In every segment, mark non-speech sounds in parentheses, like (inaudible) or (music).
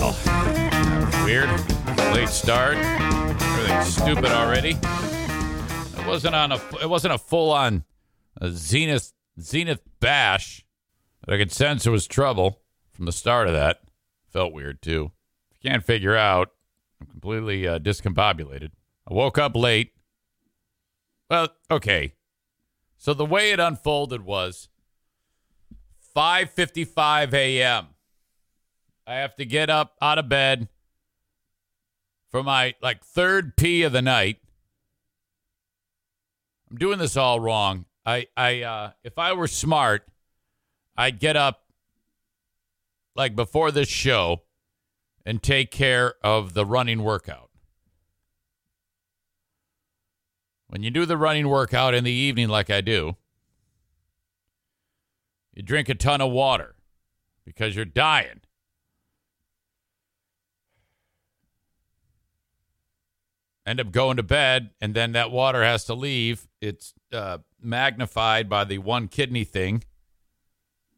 Was weird. Late start. Everything's stupid already. It wasn't on a. It wasn't a full on zenith zenith bash. But I could sense there was trouble from the start of that. Felt weird too. If you can't figure out, I'm completely uh, discombobulated. I woke up late. Well, okay. So the way it unfolded was 5:55 a.m. I have to get up out of bed for my like third pee of the night. I'm doing this all wrong. I I uh if I were smart, I'd get up like before this show and take care of the running workout. When you do the running workout in the evening like I do, you drink a ton of water because you're dying. End up going to bed, and then that water has to leave. It's uh, magnified by the one kidney thing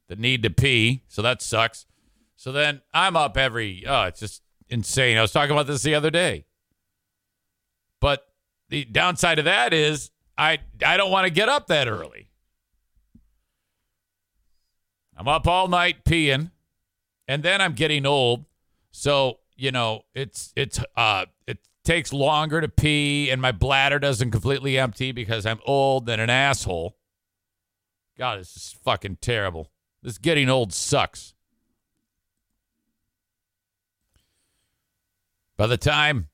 the need to pee, so that sucks. So then I'm up every. Oh, it's just insane. I was talking about this the other day. But the downside of that is I I don't want to get up that early. I'm up all night peeing, and then I'm getting old. So you know it's it's uh it takes longer to pee, and my bladder doesn't completely empty because I'm old and an asshole. God, this is fucking terrible. This getting old sucks. By the time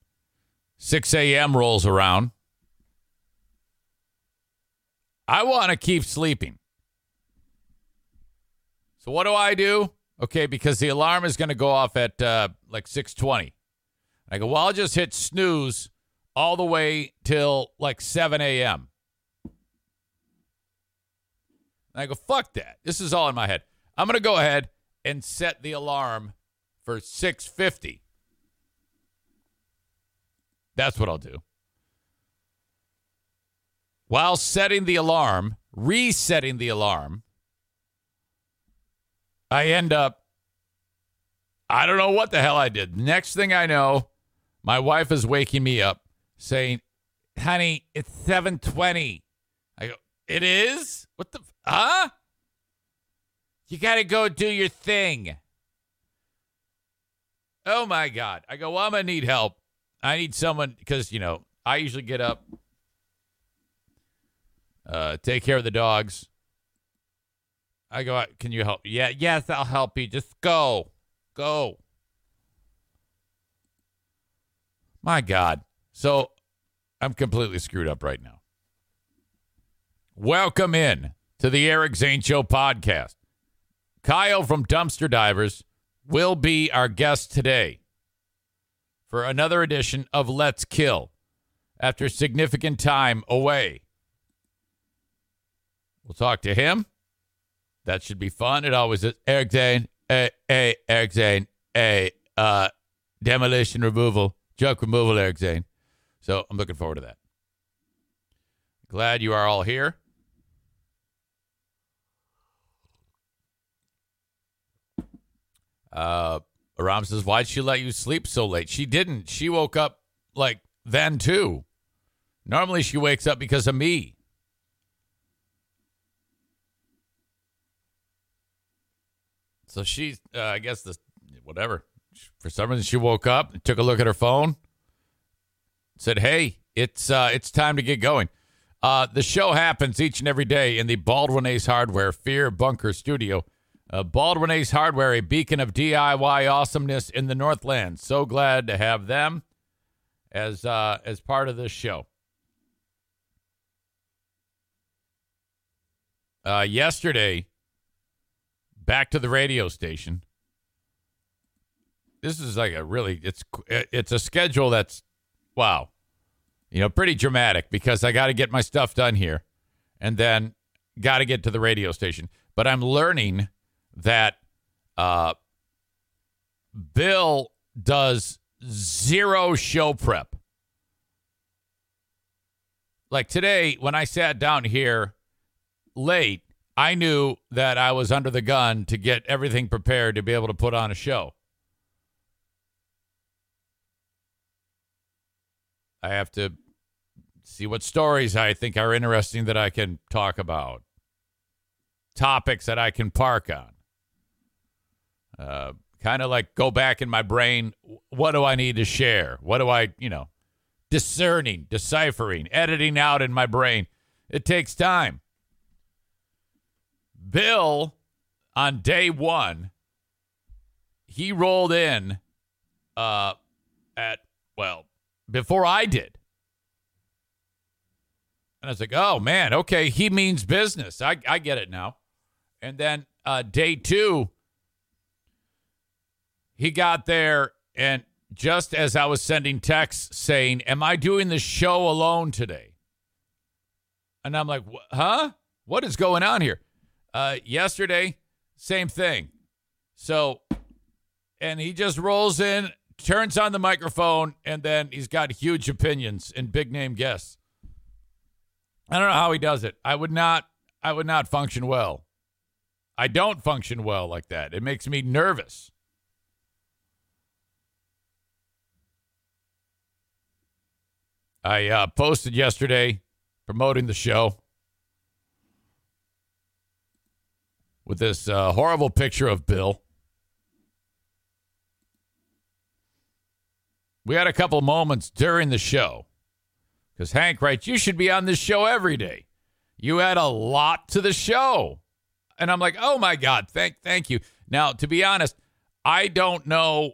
6 a.m. rolls around, I want to keep sleeping. So what do I do? Okay, because the alarm is going to go off at uh, like 6:20. I go, well, I'll just hit snooze all the way till like 7 a.m. And I go, fuck that. This is all in my head. I'm going to go ahead and set the alarm for 6:50. That's what I'll do. While setting the alarm, resetting the alarm, I end up I don't know what the hell I did. Next thing I know, my wife is waking me up saying, "Honey, it's 7:20." I go, "It is? What the huh? You got to go do your thing." Oh my god. I go, "Well, I'm going to need help. I need someone because, you know, I usually get up uh, take care of the dogs. I go, can you help? Yeah, yes, I'll help you. Just go. Go. My God. So I'm completely screwed up right now. Welcome in to the Eric Zane Show podcast. Kyle from Dumpster Divers will be our guest today for another edition of Let's Kill after significant time away. We'll talk to him. That should be fun. It always is. Eric Zane, a, a, Eric Zane, a, uh, demolition removal, junk removal, Eric Zane. So I'm looking forward to that. Glad you are all here. Uh, Aram says, Why'd she let you sleep so late? She didn't. She woke up like then too. Normally she wakes up because of me. So she's, uh, I guess the whatever. For some reason, she woke up, and took a look at her phone, said, "Hey, it's uh, it's time to get going." Uh, the show happens each and every day in the Baldwin Ace Hardware Fear Bunker Studio. Uh, Baldwin Ace Hardware, a beacon of DIY awesomeness in the Northland. So glad to have them as uh, as part of this show. Uh, yesterday, back to the radio station. This is like a really it's it's a schedule that's wow, you know, pretty dramatic because I got to get my stuff done here, and then got to get to the radio station. But I'm learning that uh, Bill does zero show prep. Like today, when I sat down here late, I knew that I was under the gun to get everything prepared to be able to put on a show. I have to see what stories I think are interesting that I can talk about, topics that I can park on. Uh, kind of like go back in my brain. What do I need to share? What do I, you know, discerning, deciphering, editing out in my brain? It takes time. Bill, on day one, he rolled in uh, at, well, before I did. And I was like, oh, man, okay, he means business. I, I get it now. And then uh, day two, he got there, and just as I was sending texts saying, Am I doing the show alone today? And I'm like, Huh? What is going on here? Uh, yesterday, same thing. So, and he just rolls in, turns on the microphone, and then he's got huge opinions and big name guests. I don't know how he does it. I would not I would not function well. I don't function well like that. It makes me nervous. I uh, posted yesterday promoting the show with this uh, horrible picture of Bill. We had a couple moments during the show because Hank writes, You should be on this show every day. You add a lot to the show. And I'm like, Oh my God, thank, thank you. Now, to be honest, I don't know.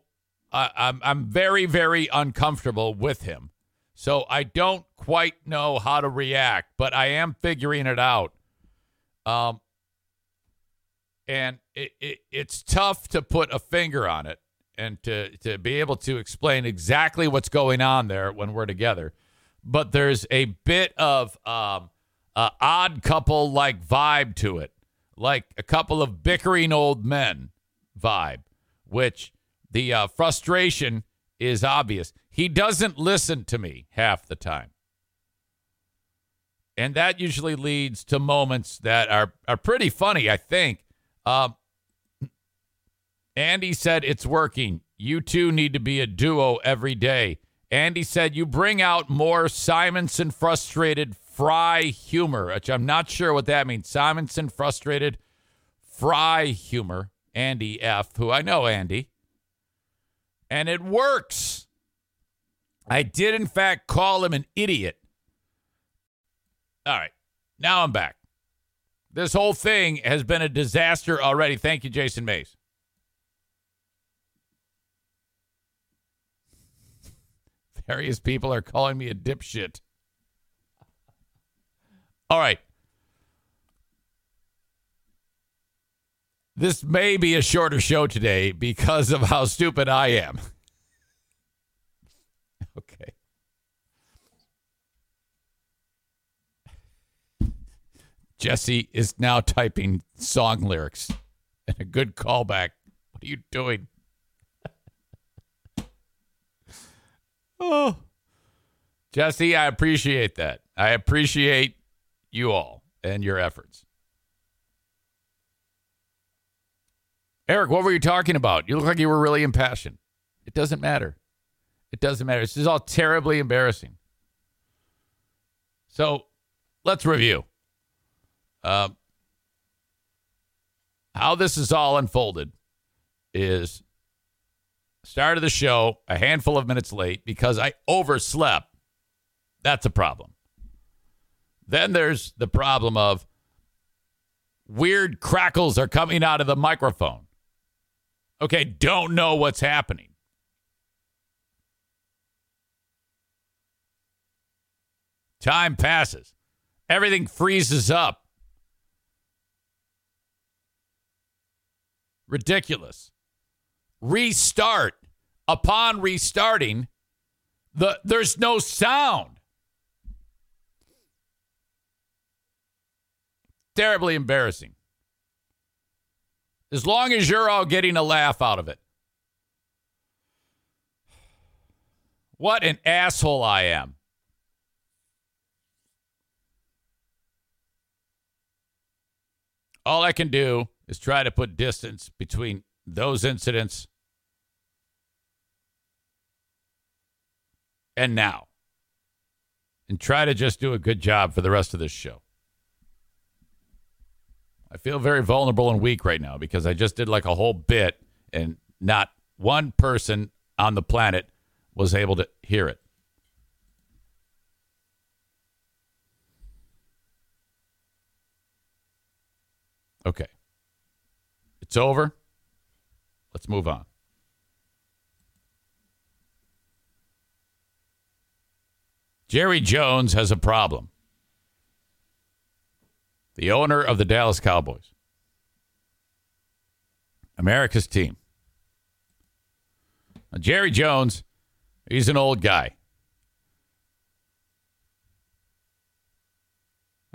Uh, I'm, I'm very, very uncomfortable with him. So I don't quite know how to react, but I am figuring it out. Um, and it, it, it's tough to put a finger on it and to, to be able to explain exactly what's going on there when we're together. But there's a bit of um, odd couple like vibe to it, like a couple of bickering old men vibe, which the uh, frustration is obvious. He doesn't listen to me half the time. And that usually leads to moments that are, are pretty funny, I think. Um, Andy said it's working. You two need to be a duo every day. Andy said you bring out more Simonson frustrated fry humor, which I'm not sure what that means. Simonson frustrated fry humor. Andy F., who I know Andy. And it works. I did, in fact, call him an idiot. All right. Now I'm back. This whole thing has been a disaster already. Thank you, Jason Mays. Various people are calling me a dipshit. All right. This may be a shorter show today because of how stupid I am. (laughs) okay. Jesse is now typing song lyrics and a good callback. What are you doing? Oh. Jesse, I appreciate that. I appreciate you all and your efforts. Eric, what were you talking about? You look like you were really impassioned. It doesn't matter. It doesn't matter. This is all terribly embarrassing. So let's review uh, how this is all unfolded. Is start of the show a handful of minutes late because I overslept. That's a problem. Then there's the problem of weird crackles are coming out of the microphone. Okay, don't know what's happening. Time passes. Everything freezes up. Ridiculous. Restart. upon restarting, the there's no sound. Terribly embarrassing. As long as you're all getting a laugh out of it. What an asshole I am. All I can do is try to put distance between those incidents and now and try to just do a good job for the rest of this show. I feel very vulnerable and weak right now because I just did like a whole bit and not one person on the planet was able to hear it. Okay. It's over. Let's move on. Jerry Jones has a problem. The owner of the Dallas Cowboys, America's team. Now, Jerry Jones, he's an old guy.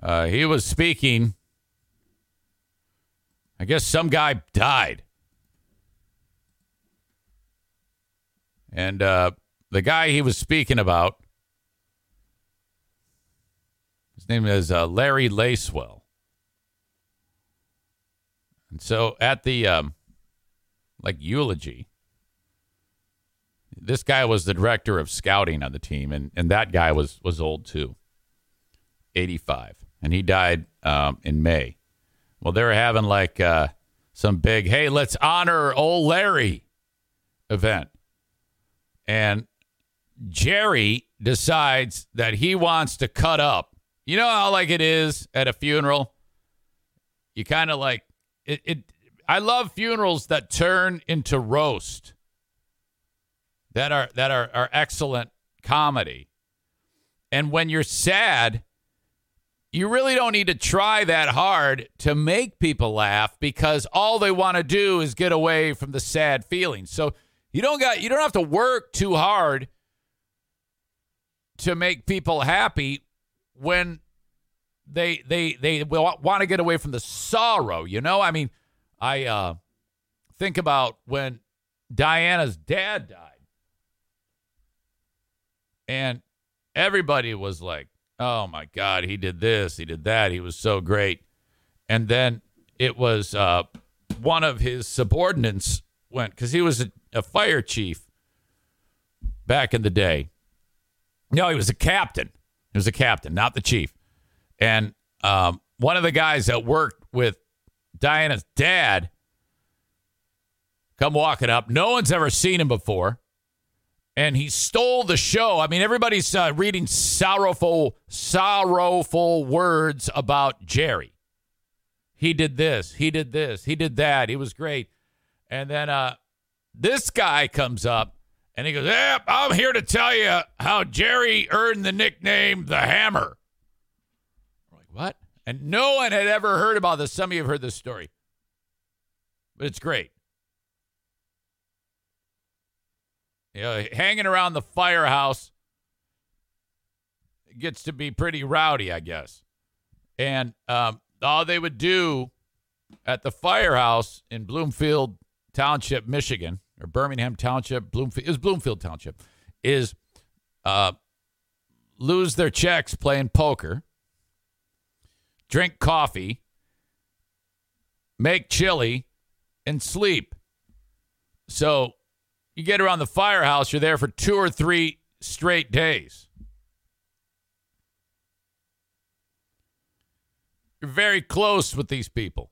Uh, he was speaking. I guess some guy died. And uh, the guy he was speaking about name is uh, Larry Lacewell. And so at the um, like eulogy, this guy was the director of scouting on the team, and, and that guy was was old too, eighty five, and he died um, in May. Well, they were having like uh, some big hey, let's honor old Larry event, and Jerry decides that he wants to cut up you know how like it is at a funeral? You kind of like it, it I love funerals that turn into roast. That are that are, are excellent comedy. And when you're sad, you really don't need to try that hard to make people laugh because all they want to do is get away from the sad feelings. So you don't got you don't have to work too hard to make people happy when they they they will want to get away from the sorrow, you know? I mean, I uh think about when Diana's dad died. And everybody was like, "Oh my god, he did this, he did that, he was so great." And then it was uh one of his subordinates went cuz he was a, a fire chief back in the day. No, he was a captain. He was a captain, not the chief. And um, one of the guys that worked with Diana's dad come walking up. No one's ever seen him before. And he stole the show. I mean, everybody's uh, reading sorrowful, sorrowful words about Jerry. He did this. He did this. He did that. He was great. And then uh, this guy comes up and he goes, Yep, I'm here to tell you how Jerry earned the nickname the Hammer. Like, what? And no one had ever heard about this. Some of you have heard this story, but it's great. You know, hanging around the firehouse gets to be pretty rowdy, I guess. And um, all they would do at the firehouse in Bloomfield Township, Michigan, or Birmingham Township, Bloomfield, is Bloomfield Township, is uh, lose their checks playing poker drink coffee, make chili, and sleep. So you get around the firehouse, you're there for two or three straight days. You're very close with these people.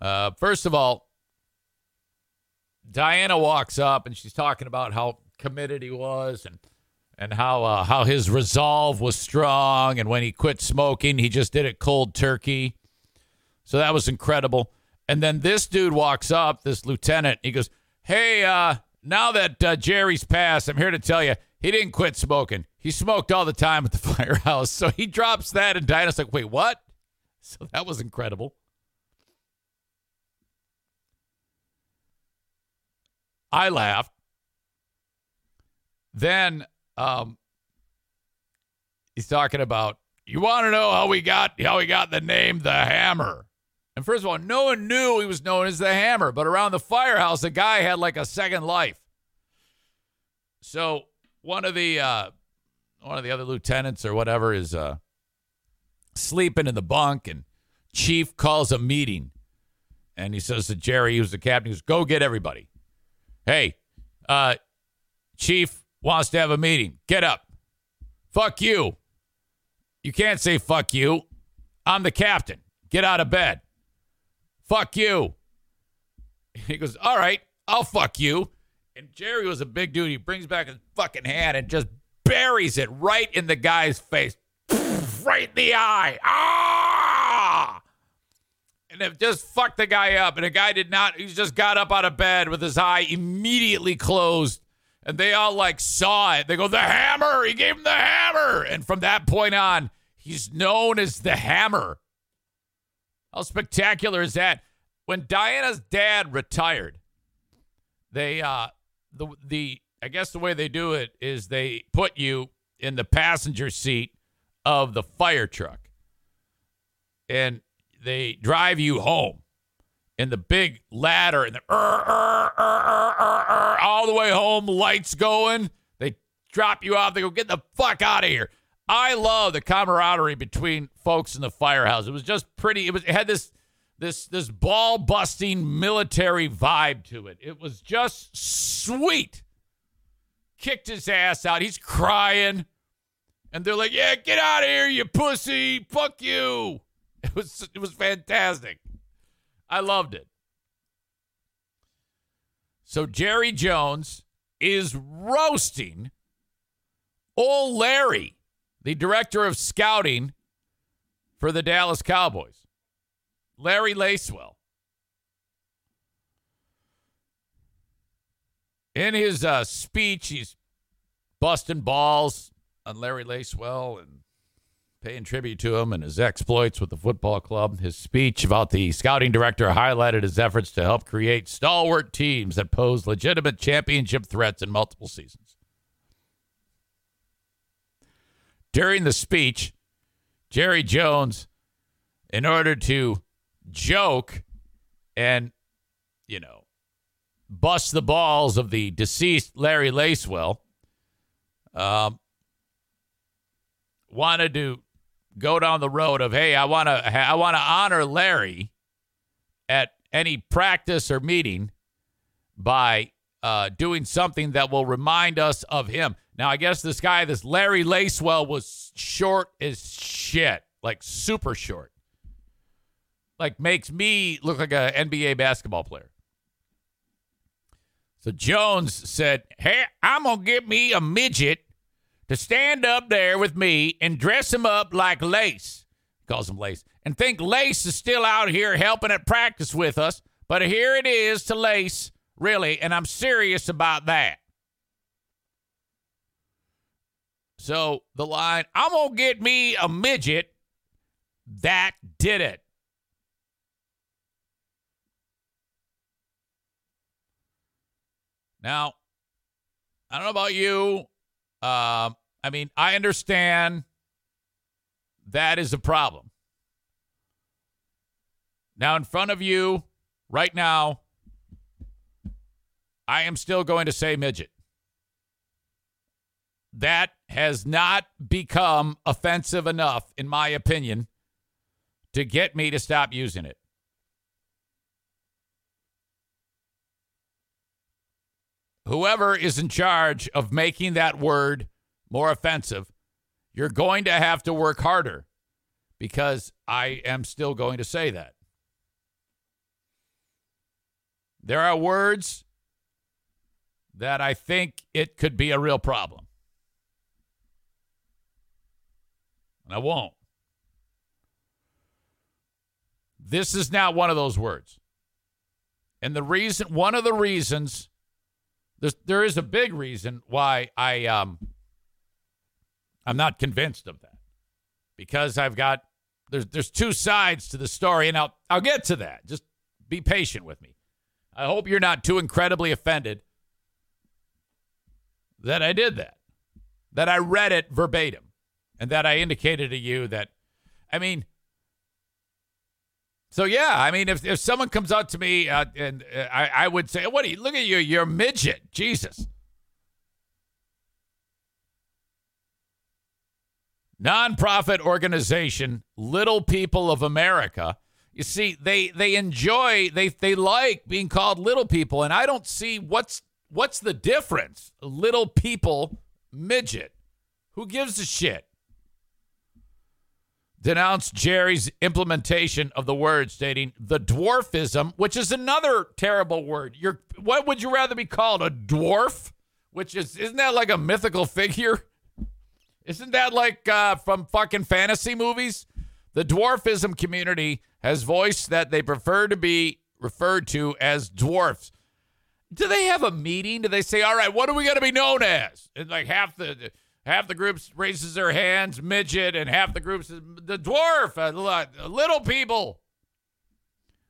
Uh, first of all, Diana walks up and she's talking about how committed he was and and how uh, how his resolve was strong, and when he quit smoking, he just did it cold turkey. So that was incredible. And then this dude walks up, this lieutenant. He goes, "Hey, uh, now that uh, Jerry's passed, I'm here to tell you he didn't quit smoking. He smoked all the time at the (laughs) firehouse." So he drops that, and Diana's like, "Wait, what?" So that was incredible. I laughed. Then um, he's talking about you want to know how we got how we got the name the Hammer. And first of all, no one knew he was known as the Hammer, but around the firehouse, the guy had like a second life. So one of the uh, one of the other lieutenants or whatever is uh, sleeping in the bunk, and Chief calls a meeting, and he says to Jerry, who's the captain, he goes, "Go get everybody. Hey, uh, Chief wants to have a meeting. Get up. Fuck you. You can't say fuck you. I'm the captain. Get out of bed. Fuck you. (laughs) He goes, All right, I'll fuck you. And Jerry was a big dude. He brings back his fucking hand and just buries it right in the guy's face. (laughs) right in the eye. Ah! And just fucked the guy up. And the guy did not, he just got up out of bed with his eye immediately closed. And they all like saw it. They go, The hammer. He gave him the hammer. And from that point on, he's known as the hammer. How spectacular is that? When Diana's dad retired, they uh the the I guess the way they do it is they put you in the passenger seat of the fire truck. And they drive you home in the big ladder and the uh, uh, uh, all the way home, lights going. They drop you off. They go, get the fuck out of here. I love the camaraderie between folks in the firehouse. It was just pretty. It was it had this this this ball busting military vibe to it. It was just sweet. Kicked his ass out. He's crying. And they're like, "Yeah, get out of here, you pussy. Fuck you." It was it was fantastic. I loved it. So Jerry Jones is roasting old Larry the director of scouting for the Dallas Cowboys, Larry Lacewell. In his uh, speech, he's busting balls on Larry Lacewell and paying tribute to him and his exploits with the football club. His speech about the scouting director highlighted his efforts to help create stalwart teams that pose legitimate championship threats in multiple seasons. During the speech, Jerry Jones, in order to joke and, you know, bust the balls of the deceased Larry Lacewell, um, wanted to go down the road of, hey, I want to, I want to honor Larry at any practice or meeting by uh, doing something that will remind us of him. Now, I guess this guy, this Larry Lacewell, was short as shit, like super short. Like makes me look like an NBA basketball player. So Jones said, Hey, I'm to get me a midget to stand up there with me and dress him up like Lace. Calls him Lace. And think Lace is still out here helping at practice with us. But here it is to Lace, really. And I'm serious about that. So the line, I'm going to get me a midget, that did it. Now, I don't know about you. Uh, I mean, I understand that is a problem. Now, in front of you right now, I am still going to say midget that has not become offensive enough, in my opinion, to get me to stop using it. Whoever is in charge of making that word more offensive, you're going to have to work harder because I am still going to say that. There are words that I think it could be a real problem. and I won't. This is not one of those words. And the reason, one of the reasons, there's, there is a big reason why I, um, I'm not convinced of that, because I've got there's there's two sides to the story, and I'll I'll get to that. Just be patient with me. I hope you're not too incredibly offended that I did that, that I read it verbatim, and that I indicated to you that, I mean, so yeah, I mean, if, if someone comes out to me uh, and uh, I, I would say, "What? Are you, look at you, you're a midget." Jesus. Nonprofit organization, Little People of America. You see, they they enjoy they they like being called little people, and I don't see what's what's the difference. Little people, midget. Who gives a shit? Denounced Jerry's implementation of the word, stating the dwarfism, which is another terrible word. You're what would you rather be called? A dwarf? Which is isn't that like a mythical figure? Isn't that like uh, from fucking fantasy movies? The dwarfism community has voiced that they prefer to be referred to as dwarfs. Do they have a meeting? Do they say, all right, what are we going to be known as? And like half the half the groups raises their hands, midget, and half the groups the dwarf, uh, little people.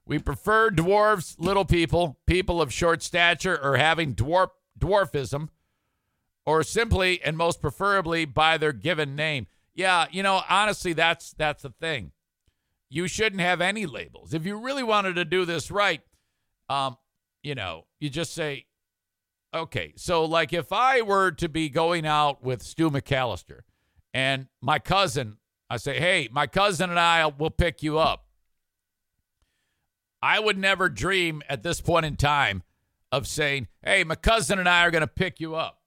We prefer dwarves, little people, people of short stature, or having dwarf dwarfism, or simply and most preferably by their given name. Yeah, you know, honestly, that's that's the thing. You shouldn't have any labels. If you really wanted to do this right, um, you know, you just say, okay, so like if I were to be going out with Stu McAllister and my cousin, I say, hey, my cousin and I will pick you up. I would never dream at this point in time of saying, hey, my cousin and I are going to pick you up.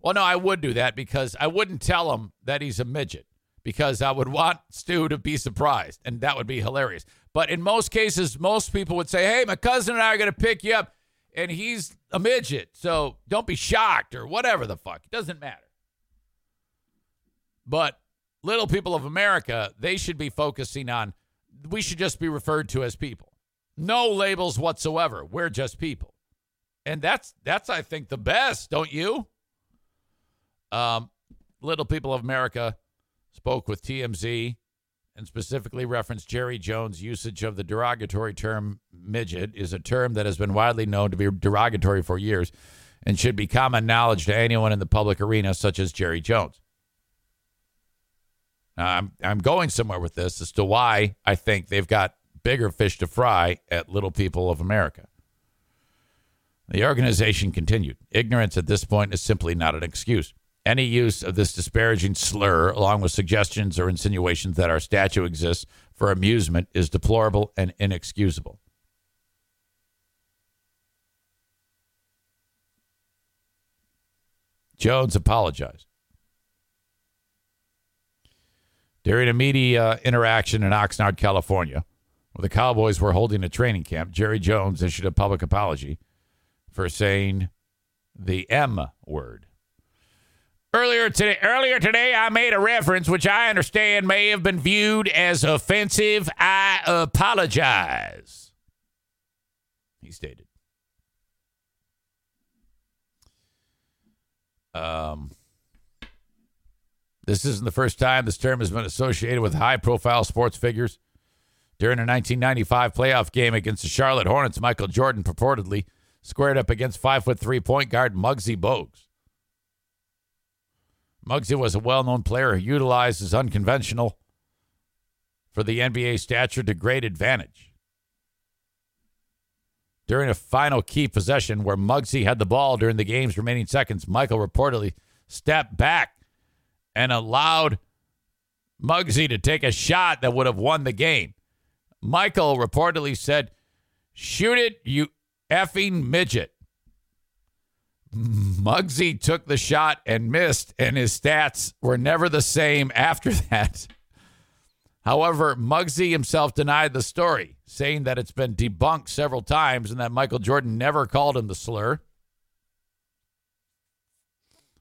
Well, no, I would do that because I wouldn't tell him that he's a midget because I would want Stu to be surprised and that would be hilarious. But in most cases, most people would say, hey, my cousin and I are going to pick you up and he's a midget. So don't be shocked or whatever the fuck. It doesn't matter. But little people of America, they should be focusing on, we should just be referred to as people. No labels whatsoever. We're just people. And that's, that's I think, the best, don't you? Um, little people of America spoke with TMZ and specifically referenced Jerry Jones' usage of the derogatory term midget is a term that has been widely known to be derogatory for years and should be common knowledge to anyone in the public arena, such as Jerry Jones. Now, I'm, I'm going somewhere with this as to why I think they've got bigger fish to fry at Little People of America. The organization continued. Ignorance at this point is simply not an excuse. Any use of this disparaging slur, along with suggestions or insinuations that our statue exists for amusement, is deplorable and inexcusable. Jones apologized. During a media interaction in Oxnard, California, where the Cowboys were holding a training camp, Jerry Jones issued a public apology for saying the M word. Earlier today, earlier today, I made a reference which I understand may have been viewed as offensive. I apologize. He stated. Um, this isn't the first time this term has been associated with high-profile sports figures. During a 1995 playoff game against the Charlotte Hornets, Michael Jordan purportedly squared up against five foot three point guard Muggsy Bogues. Muggsy was a well known player who utilized his unconventional for the NBA stature to great advantage. During a final key possession where Muggsy had the ball during the game's remaining seconds, Michael reportedly stepped back and allowed Muggsy to take a shot that would have won the game. Michael reportedly said, Shoot it, you effing midget. Muggsy took the shot and missed, and his stats were never the same after (laughs) that. However, Muggsy himself denied the story, saying that it's been debunked several times and that Michael Jordan never called him the slur.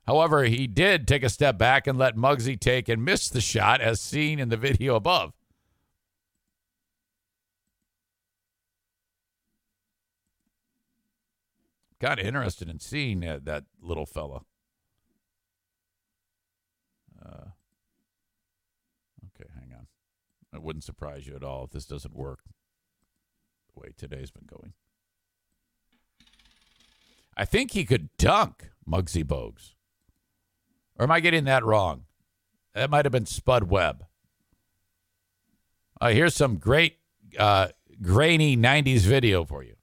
However, he did take a step back and let Muggsy take and miss the shot, as seen in the video above. Kind of interested in seeing that, that little fella. Uh, okay, hang on. It wouldn't surprise you at all if this doesn't work the way today's been going. I think he could dunk, Muggsy Bogues. Or am I getting that wrong? That might have been Spud Webb. Uh, here's some great uh, grainy 90s video for you.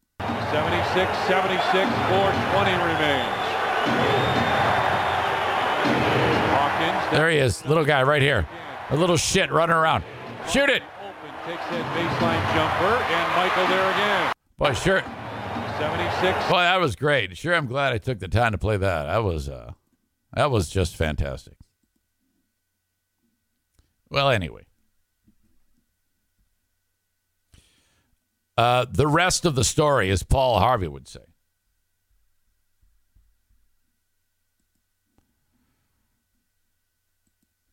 76 76, 420 remains. Hawkins. There he is, little guy right here. A little shit running around. Shoot it. Open, takes that baseline jumper, and Michael there again. Boy, sure. 76. Boy, that was great. Sure, I'm glad I took the time to play that. That was uh, that was just fantastic. Well, anyway. Uh, the rest of the story, as Paul Harvey would say.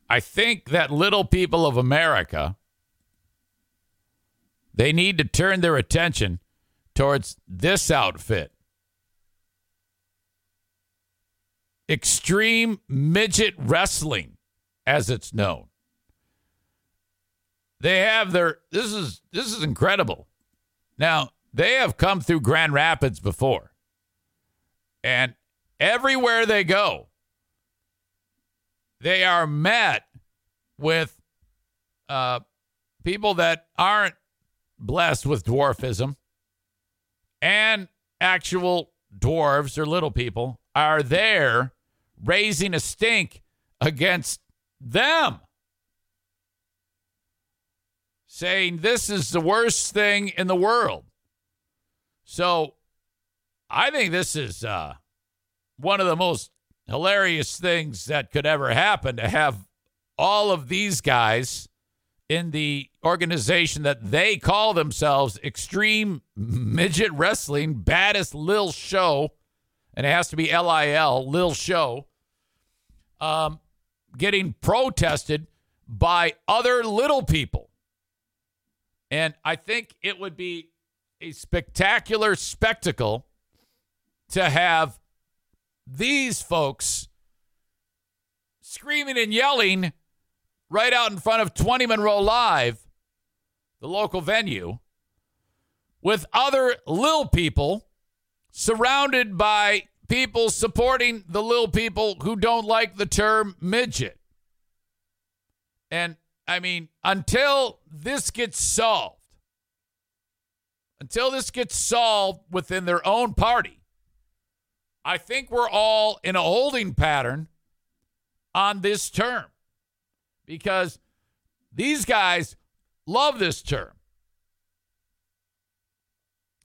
I think that little people of America they need to turn their attention towards this outfit. Extreme midget wrestling as it's known. They have their this is this is incredible. Now, they have come through Grand Rapids before. And everywhere they go, they are met with uh, people that aren't blessed with dwarfism and actual dwarves or little people are there raising a stink against them saying this is the worst thing in the world. So I think this is uh, one of the most hilarious things that could ever happen to have all of these guys in the organization that they call themselves Extreme Midget Wrestling, baddest Lil Show, and it has to be L I L, Lil Show, um, getting protested by other little people. And I think it would be a spectacular spectacle to have these folks screaming and yelling right out in front of 20 Monroe Live, the local venue, with other lil people surrounded by people supporting the lil people who don't like the term midget. And I mean, until this gets solved, until this gets solved within their own party, I think we're all in a holding pattern on this term because these guys love this term.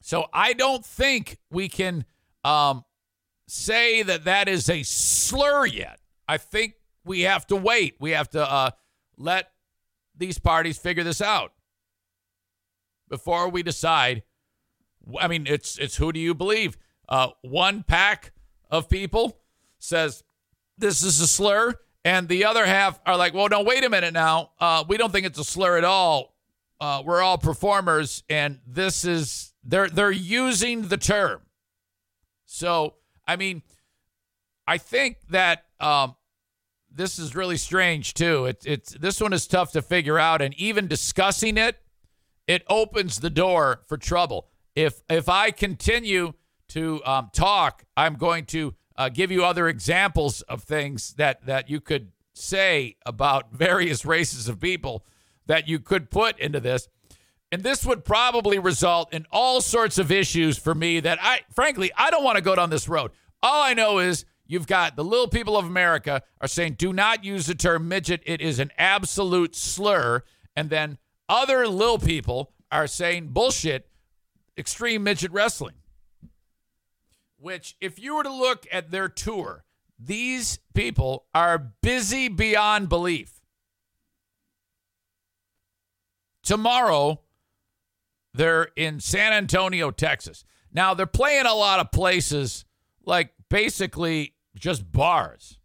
So I don't think we can um, say that that is a slur yet. I think we have to wait. We have to uh, let these parties figure this out before we decide. I mean, it's it's who do you believe? Uh, one pack of people says this is a slur, and the other half are like, well, no, wait a minute now. Uh, we don't think it's a slur at all. Uh, we're all performers, and this is they're they're using the term. So, I mean, I think that um, this is really strange too. It's it's this one is tough to figure out, and even discussing it, it opens the door for trouble. If if I continue to um, talk, I'm going to uh, give you other examples of things that that you could say about (laughs) various races of people that you could put into this. And this would probably result in all sorts of issues for me that I, frankly, I don't want to go down this road. All I know is You've got the little people of America are saying, do not use the term midget. It is an absolute slur. And then other little people are saying, bullshit, extreme midget wrestling. Which, if you were to look at their tour, these people are busy beyond belief. Tomorrow, they're in San Antonio, Texas. Now, they're playing a lot of places like basically just bars.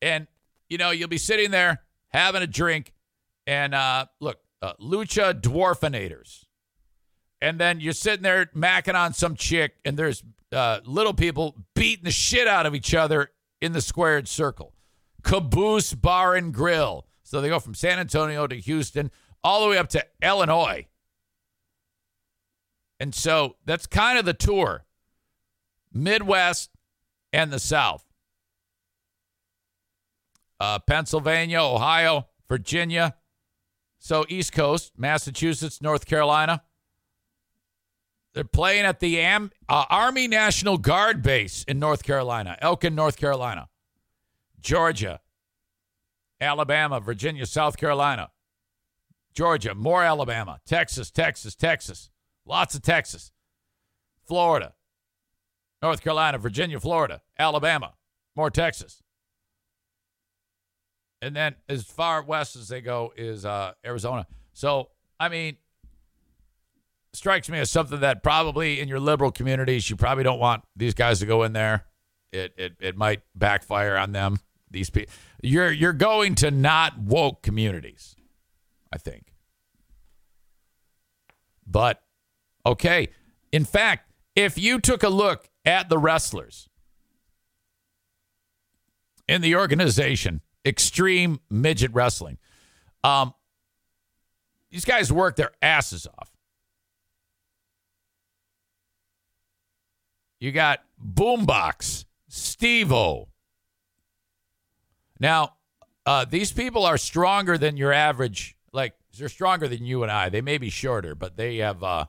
And, you know, you'll be sitting there having a drink and uh, look, uh, Lucha Dwarfinators. And then you're sitting there macking on some chick, and there's uh, little people beating the shit out of each other in the squared circle. Caboose Bar and Grill. So they go from San Antonio to Houston, all the way up to Illinois. And so that's kind of the tour. Midwest, and the South. Uh, Pennsylvania, Ohio, Virginia. So East Coast, Massachusetts, North Carolina. They're playing at the Am- uh, Army National Guard base in North Carolina, Elkin, North Carolina. Georgia, Alabama, Virginia, South Carolina. Georgia, more Alabama, Texas, Texas, Texas. Lots of Texas. Florida, North Carolina, Virginia, Florida, Alabama, more Texas. And then as far west as they go is uh, Arizona. So, I mean, strikes me as something that probably in your liberal communities, you probably don't want these guys to go in there. It, it, it might backfire on them. These people, you're, you're going to not woke communities, I think. But, okay. In fact, if you took a look at the wrestlers in the organization, Extreme Midget Wrestling, um, these guys work their asses off. You got Boombox, Steve-O. Now, uh, these people are stronger than your average. Like they're stronger than you and I. They may be shorter, but they have uh,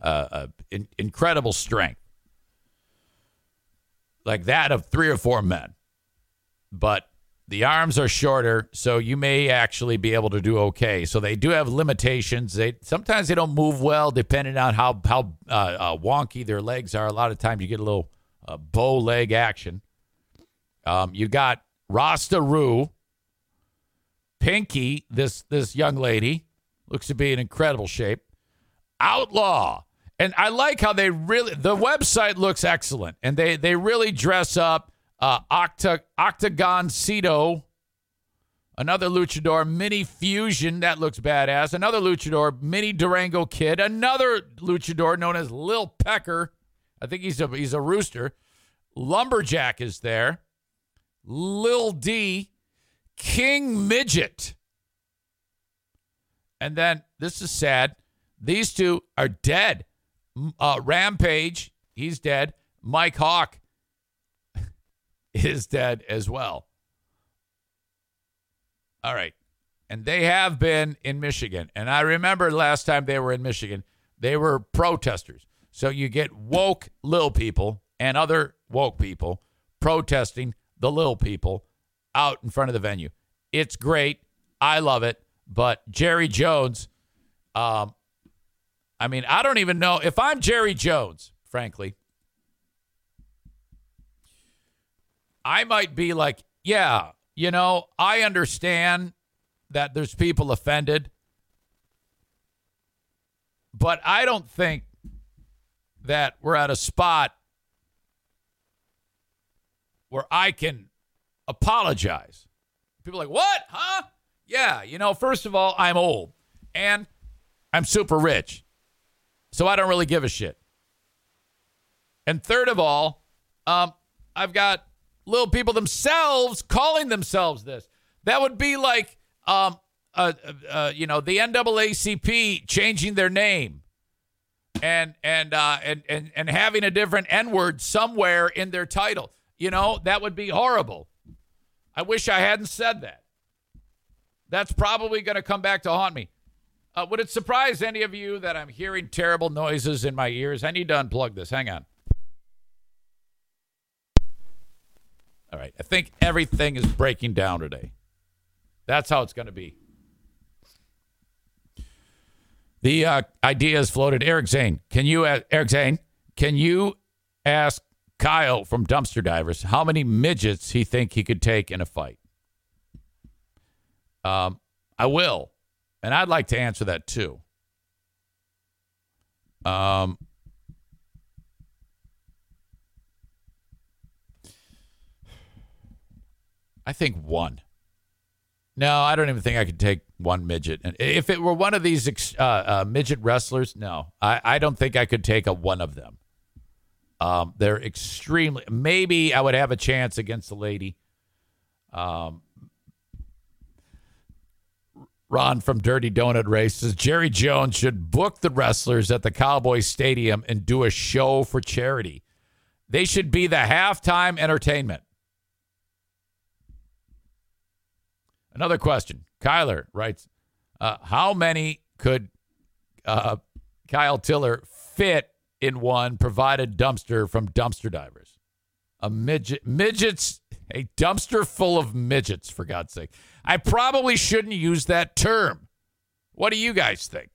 uh, uh in, incredible strength, like that of three or four men. But the arms are shorter, so you may actually be able to do okay. So they do have limitations. They sometimes they don't move well, depending on how how uh, uh, wonky their legs are. A lot of times you get a little uh, bow leg action. Um, you got Rasta Roo, Pinky. This this young lady looks to be in incredible shape. Outlaw, and I like how they really the website looks excellent, and they they really dress up uh, Octa, Octagon Cito, another luchador, Mini Fusion, that looks badass. Another luchador, Mini Durango Kid. Another luchador known as Lil Pecker. I think he's a he's a rooster. Lumberjack is there. Lil D, King Midget. And then this is sad. These two are dead. Uh, Rampage, he's dead. Mike Hawk, (laughs) is dead as well. All right. And they have been in Michigan. And I remember last time they were in Michigan, they were protesters. So you get woke little people and other woke people protesting the little people out in front of the venue. It's great. I love it. But Jerry Jones, um, I mean, I don't even know if I'm Jerry Jones, frankly, I might be like, yeah, you know, I understand that there's people offended, but I don't think that we're at a spot where I can apologize. People like, what? Huh? Yeah, you know, first of all, I'm old and I'm super rich. So I don't really give a shit. And third of all, um, I've got little people themselves calling themselves this. That would be like, um, uh, uh, you know, the NAACP changing their name and and uh, and and and having a different N word somewhere in their title. You know, that would be horrible. I wish I hadn't said that. That's probably going to come back to haunt me. Uh, would it surprise any of you that I'm hearing terrible noises in my ears? I need to unplug this. Hang on. All right. I think everything is breaking down today. That's how it's going to be. The uh, idea is floated. Eric Zane, can you, uh, Eric Zane, can you ask Kyle from Dumpster Divers how many midgets he think he could take in a fight? Um, I will, and I'd like to answer that too. Um, I think one. No, I don't even think I could take one midget. And if it were one of these uh, uh, midget wrestlers, no, I, I don't think I could take a one of them. Um, they're extremely. Maybe I would have a chance against the lady. Um, Ron from Dirty Donut Race says Jerry Jones should book the wrestlers at the Cowboys Stadium and do a show for charity. They should be the halftime entertainment. Another question. Kyler writes, uh, how many could uh, Kyle Tiller fit in one provided dumpster from dumpster divers? A midget, midgets, a dumpster full of midgets, for God's sake. I probably shouldn't use that term. What do you guys think?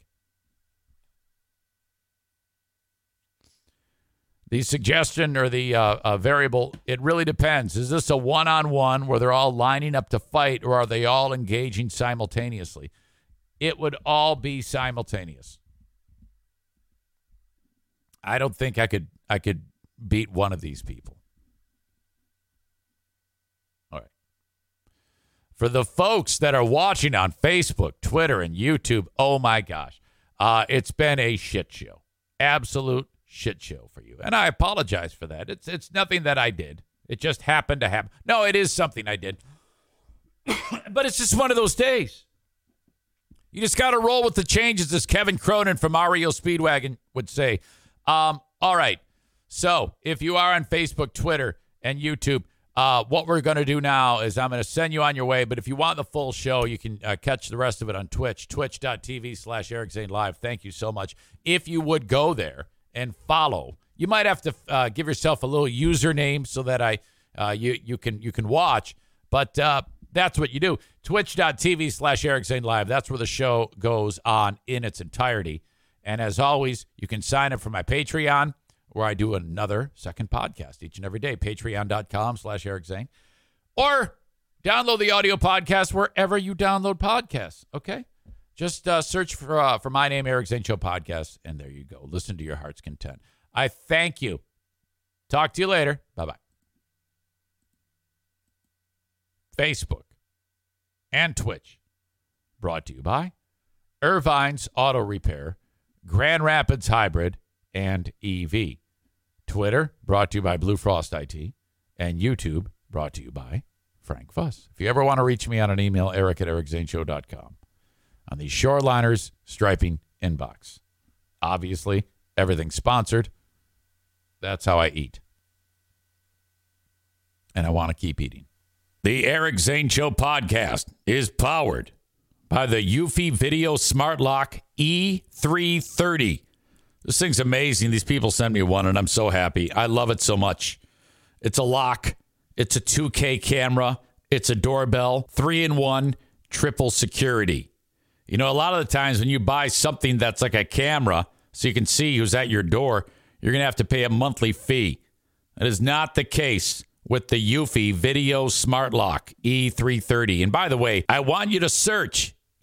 The suggestion or the uh, uh, variable, it really depends. Is this a one on one where they're all lining up to fight, or are they all engaging simultaneously? It would all be simultaneous. I don't think I could I could beat one of these people. All right. For the folks that are watching on Facebook, Twitter, and YouTube, oh my gosh, uh, it's been a shit show. Absolute shit show for you. And I apologize for that. It's it's nothing that I did. It just happened to happen. No, it is something I did. (coughs) but it's just one of those days. You just got to roll with the changes, as Kevin Cronin from REO Speedwagon would say. Um, all right. So if you are on Facebook, Twitter, and YouTube, uh, what we're going to do now is I'm going to send you on your way. But if you want the full show, you can uh, catch the rest of it on Twitch, twitch.tv slash Eric Zane Live. Thank you so much. If you would go there and follow, you might have to uh, give yourself a little username so that I uh, you you can you can watch. But uh, that's what you do. Twitch.tv slash Eric Zane Live. That's where the show goes on in its entirety. And as always, you can sign up for my Patreon, where I do another second podcast each and every day. Patreon.com slash Eric Zane. Or download the audio podcast wherever you download podcasts. Okay? Just uh, search for uh, for my name, Eric Zane Show Podcast, and there you go. Listen to your heart's content. I thank you. Talk to you later. Bye bye. Facebook and Twitch. Brought to you by Irvine's Auto Repair, Grand Rapids Hybrid, and EV. Twitter, brought to you by Blue Frost IT, and YouTube, brought to you by Frank Fuss. If you ever want to reach me on an email, eric at ericzaneshow.com. On the Shoreliners Striping inbox. Obviously, everything's sponsored. That's how I eat. And I want to keep eating. The Eric Zane Show podcast is powered by the Eufy Video Smart Lock E330. This thing's amazing. These people sent me one, and I'm so happy. I love it so much. It's a lock, it's a 2K camera, it's a doorbell, three in one, triple security. You know, a lot of the times when you buy something that's like a camera, so you can see who's at your door, you're going to have to pay a monthly fee. That is not the case with the Eufy Video Smart Lock E330. And by the way, I want you to search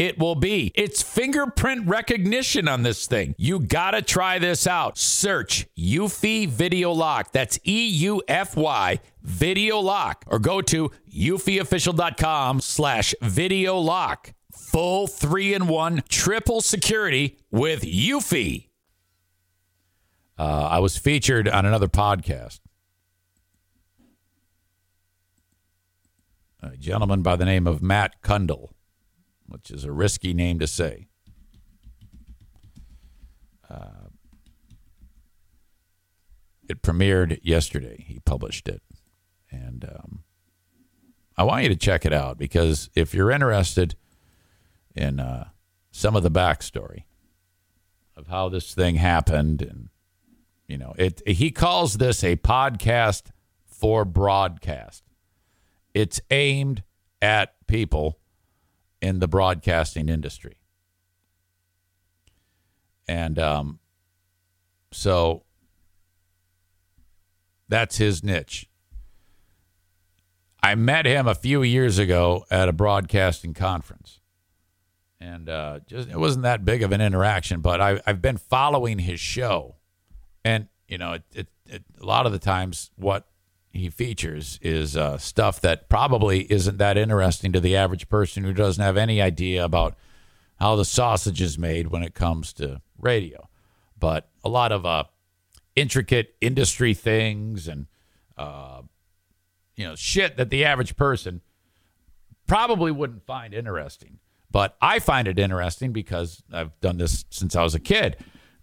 it will be. It's fingerprint recognition on this thing. You gotta try this out. Search Eufy Video Lock. That's E U F Y Video Lock, or go to eufyofficial.com slash video lock. Full three in one triple security with Eufy. Uh, I was featured on another podcast. A gentleman by the name of Matt Cundill which is a risky name to say. Uh, it premiered yesterday. He published it. And um, I want you to check it out because if you're interested in uh, some of the backstory of how this thing happened, and, you know, it, he calls this a podcast for broadcast. It's aimed at people in the broadcasting industry. And um, so that's his niche. I met him a few years ago at a broadcasting conference, and uh, just it wasn't that big of an interaction. But I, I've been following his show, and you know, it, it, it, a lot of the times what he features is uh, stuff that probably isn't that interesting to the average person who doesn't have any idea about how the sausage is made when it comes to radio. But a lot of uh, intricate industry things and uh, you know shit that the average person probably wouldn't find interesting. But I find it interesting because I've done this since I was a kid.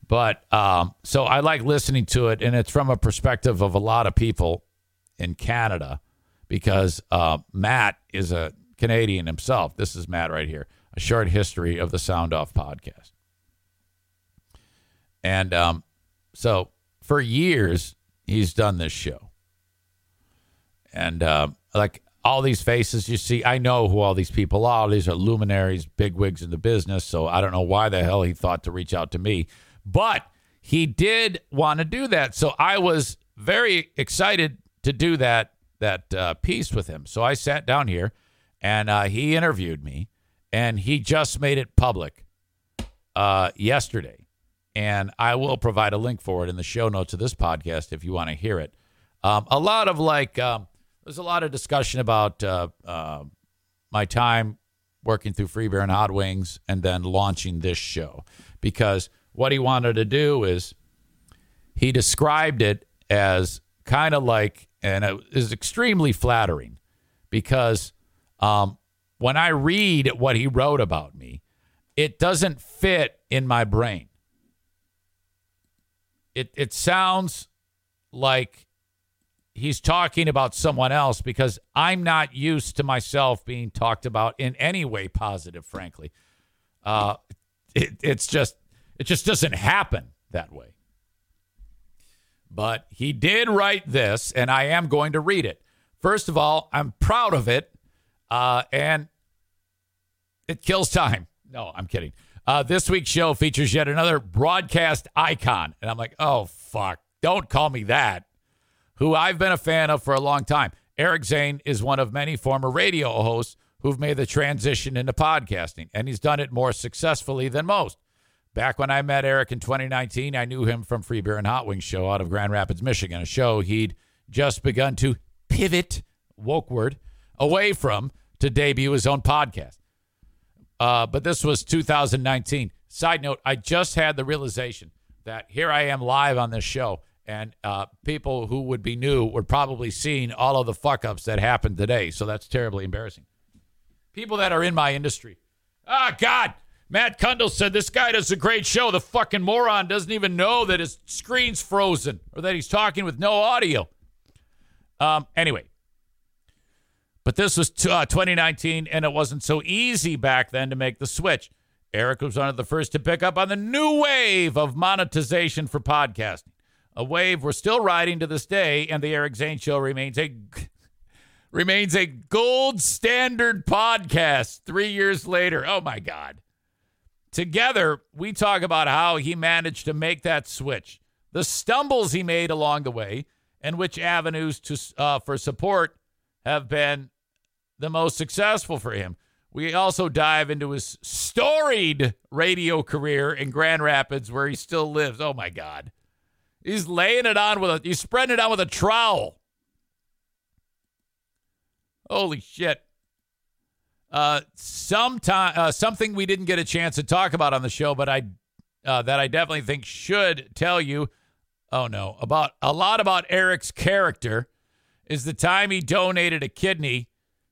But um, so I like listening to it, and it's from a perspective of a lot of people in Canada because uh, Matt is a Canadian himself. This is Matt right here. A short history of the Sound Off podcast. And um, so for years, he's done this show. And uh, like all these faces you see, I know who all these people are. These are luminaries, bigwigs in the business. So I don't know why the hell he thought to reach out to me. But he did want to do that. So I was very excited to do that that uh, piece with him. So I sat down here, and uh, he interviewed me, and he just made it public uh, yesterday. And I will provide a link for it in the show notes of this podcast if you want to hear it. Um, a lot of like, um, there's a lot of discussion about uh, uh, my time working through Free Beer and Hot Wings and then launching this show because what he wanted to do is he described it as kind of like and it is extremely flattering because um, when I read what he wrote about me, it doesn't fit in my brain. It it sounds like he's talking about someone else because I'm not used to myself being talked about in any way positive. Frankly, uh, it, it's just it just doesn't happen that way. But he did write this, and I am going to read it. First of all, I'm proud of it, uh, and it kills time. No, I'm kidding. Uh, this week's show features yet another broadcast icon. And I'm like, oh, fuck. Don't call me that. Who I've been a fan of for a long time. Eric Zane is one of many former radio hosts who've made the transition into podcasting, and he's done it more successfully than most. Back when I met Eric in 2019, I knew him from Free Beer and Hot Wings show out of Grand Rapids, Michigan, a show he'd just begun to pivot, woke word, away from to debut his own podcast. Uh, but this was 2019. Side note, I just had the realization that here I am live on this show, and uh, people who would be new would probably seen all of the fuck ups that happened today. So that's terribly embarrassing. People that are in my industry. Ah, oh, God, Matt Cundill said this guy does a great show. The fucking moron doesn't even know that his screen's frozen or that he's talking with no audio. Um, anyway, but this was t- uh, 2019, and it wasn't so easy back then to make the switch. Eric was one of the first to pick up on the new wave of monetization for podcasting, a wave we're still riding to this day, and the Eric Zane Show remains a remains a gold standard podcast three years later. Oh my God. Together, we talk about how he managed to make that switch, the stumbles he made along the way, and which avenues to uh, for support have been the most successful for him. We also dive into his storied radio career in Grand Rapids, where he still lives. Oh my God, he's laying it on with a he's spreading it on with a trowel. Holy shit! Uh, sometime uh, something we didn't get a chance to talk about on the show, but I uh, that I definitely think should tell you. Oh no, about a lot about Eric's character is the time he donated a kidney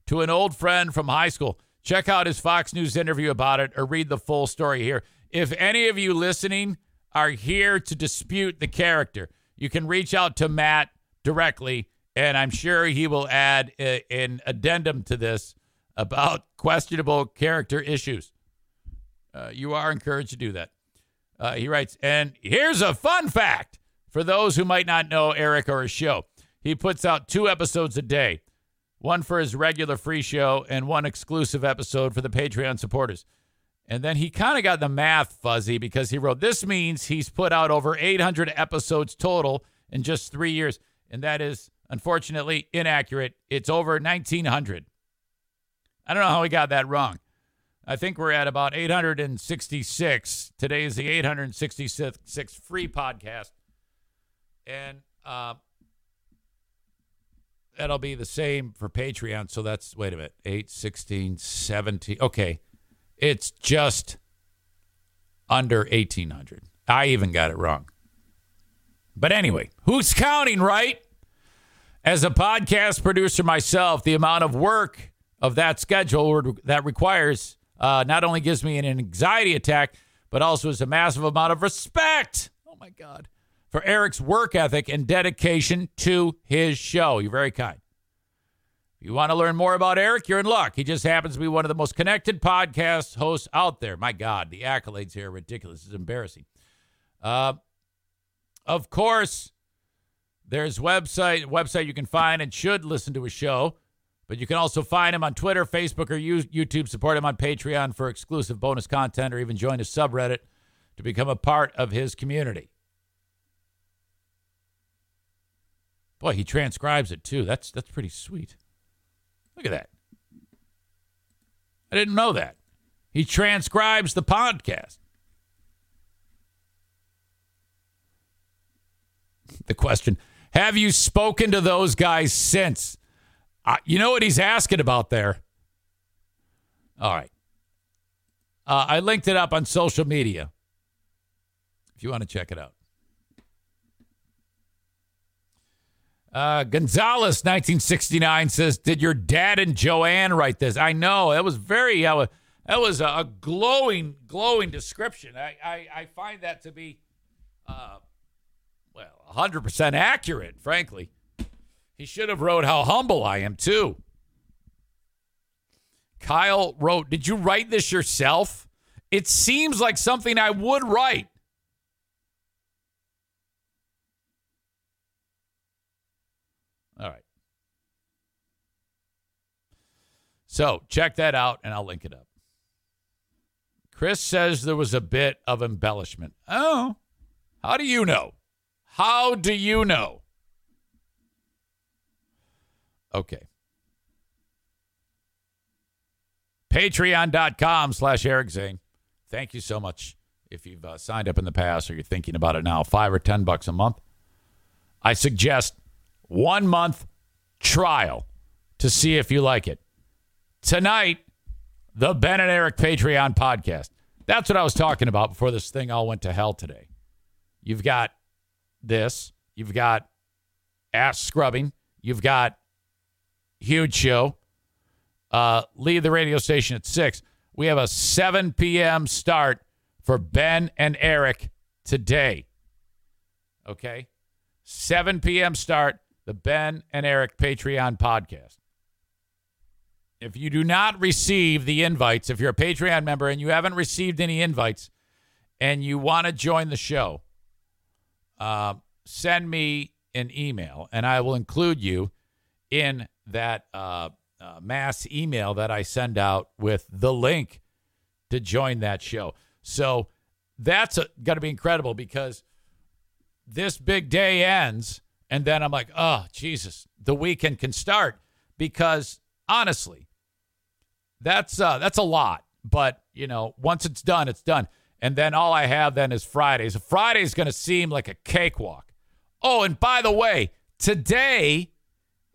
to an old friend from high school. Check out his Fox News interview about it, or read the full story here. If any of you listening are here to dispute the character, you can reach out to Matt directly, and I'm sure he will add a, an addendum to this about questionable character issues. Uh, you are encouraged to do that. Uh, he writes, and here's a fun fact for those who might not know Eric or his show. He puts out two episodes a day, one for his regular free show and one exclusive episode for the Patreon supporters. And then he kind of got the math fuzzy because he wrote, This means he's put out over 800 episodes total in just three years. And that is Unfortunately, inaccurate. It's over 1,900. I don't know how we got that wrong. I think we're at about 866. Today is the 866 free podcast. And uh, that'll be the same for Patreon. So that's, wait a minute, 8, 16, 17. Okay. It's just under 1,800. I even got it wrong. But anyway, who's counting, right? As a podcast producer myself, the amount of work of that schedule that requires uh, not only gives me an anxiety attack, but also is a massive amount of respect. Oh my God. For Eric's work ethic and dedication to his show. You're very kind. If you want to learn more about Eric, you're in luck. He just happens to be one of the most connected podcast hosts out there. My God, the accolades here are ridiculous. It's embarrassing. Uh, of course, there's website website you can find and should listen to a show, but you can also find him on Twitter, Facebook, or YouTube. Support him on Patreon for exclusive bonus content, or even join his subreddit to become a part of his community. Boy, he transcribes it too. That's that's pretty sweet. Look at that. I didn't know that. He transcribes the podcast. The question Have you spoken to those guys since? Uh, you know what he's asking about there? All right. Uh, I linked it up on social media if you want to check it out. Uh, Gonzalez, 1969, says, "Did your dad and Joanne write this?" I know that was very uh, that was a, glowing, glowing description. I, I, I find that to be, uh, well, 100 percent accurate. Frankly, he should have wrote how humble I am too. Kyle wrote, "Did you write this yourself?" It seems like something I would write. All right. So check that out and I'll link it up. Chris says there was a bit of embellishment. Oh, how do you know? How do you know? Okay. Patreon.com slash Eric Zane. Thank you so much if you've uh, signed up in the past or you're thinking about it now. Five or ten bucks a month. I suggest one month trial to see if you like it. Tonight, the Ben and Eric Patreon podcast. That's what I was talking about before this thing all went to hell today. You've got this, you've got ass scrubbing, you've got huge show. Uh, leave the radio station at 6. We have a 7 p.m. start for Ben and Eric today. Okay? 7 p.m. start the Ben and Eric Patreon podcast. If you do not receive the invites, if you're a Patreon member and you haven't received any invites and you want to join the show, uh, send me an email and I will include you in that uh, uh, mass email that I send out with the link to join that show. So that's going to be incredible because this big day ends and then I'm like, oh, Jesus, the weekend can start because honestly, that's uh, that's a lot. But you know, once it's done, it's done. And then all I have then is Fridays. Friday's going to seem like a cakewalk. Oh, and by the way, today,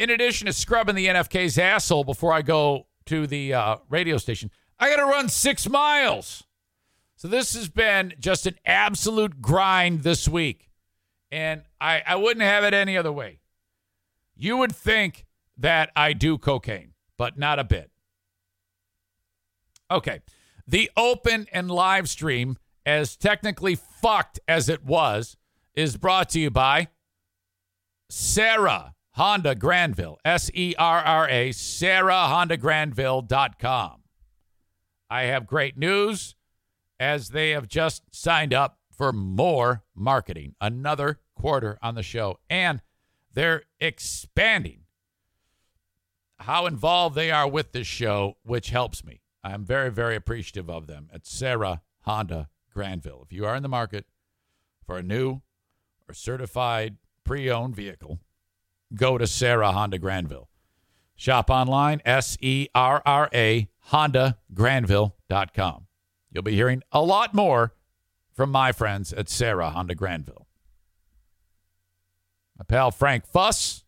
in addition to scrubbing the NFK's asshole before I go to the uh, radio station, I got to run six miles. So this has been just an absolute grind this week. And I, I wouldn't have it any other way. You would think that I do cocaine, but not a bit. Okay. The open and live stream, as technically fucked as it was, is brought to you by Serra Honda Granville. S E R R A, SerraHondaGranville.com. I have great news as they have just signed up for more marketing, another quarter on the show. And they're expanding how involved they are with this show, which helps me. I'm very, very appreciative of them at Serra Honda Granville. If you are in the market for a new or certified pre owned vehicle, go to Serra Honda Granville. Shop online, S E R R A, Honda Granville.com. You'll be hearing a lot more from my friends at Serra Honda Granville. My pal Frank Fuss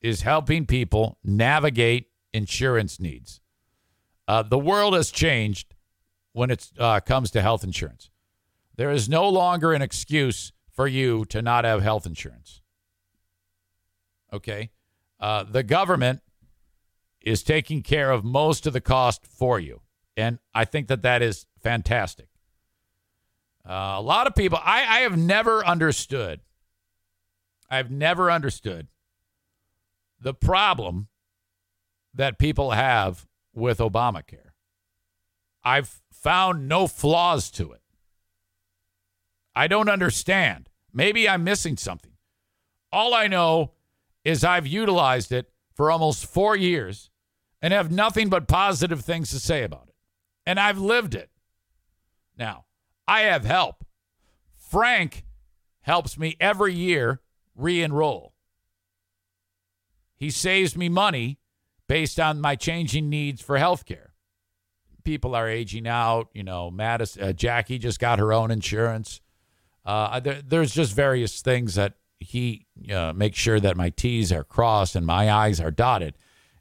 is helping people navigate insurance needs. Uh, the world has changed when it uh, comes to health insurance. There is no longer an excuse for you to not have health insurance. Okay? Uh, the government is taking care of most of the cost for you. And I think that that is fantastic. Uh, a lot of people, I, I have never understood, I've never understood the problem that people have with Obamacare. I've found no flaws to it. I don't understand. Maybe I'm missing something. All I know is I've utilized it for almost four years and have nothing but positive things to say about it. And I've lived it. Now, I have help. Frank helps me every year re enroll. He saves me money based on my changing needs for health care. People are aging out. You know, Madison, uh, Jackie just got her own insurance. Uh, there, there's just various things that he uh, makes sure that my T's are crossed and my I's are dotted.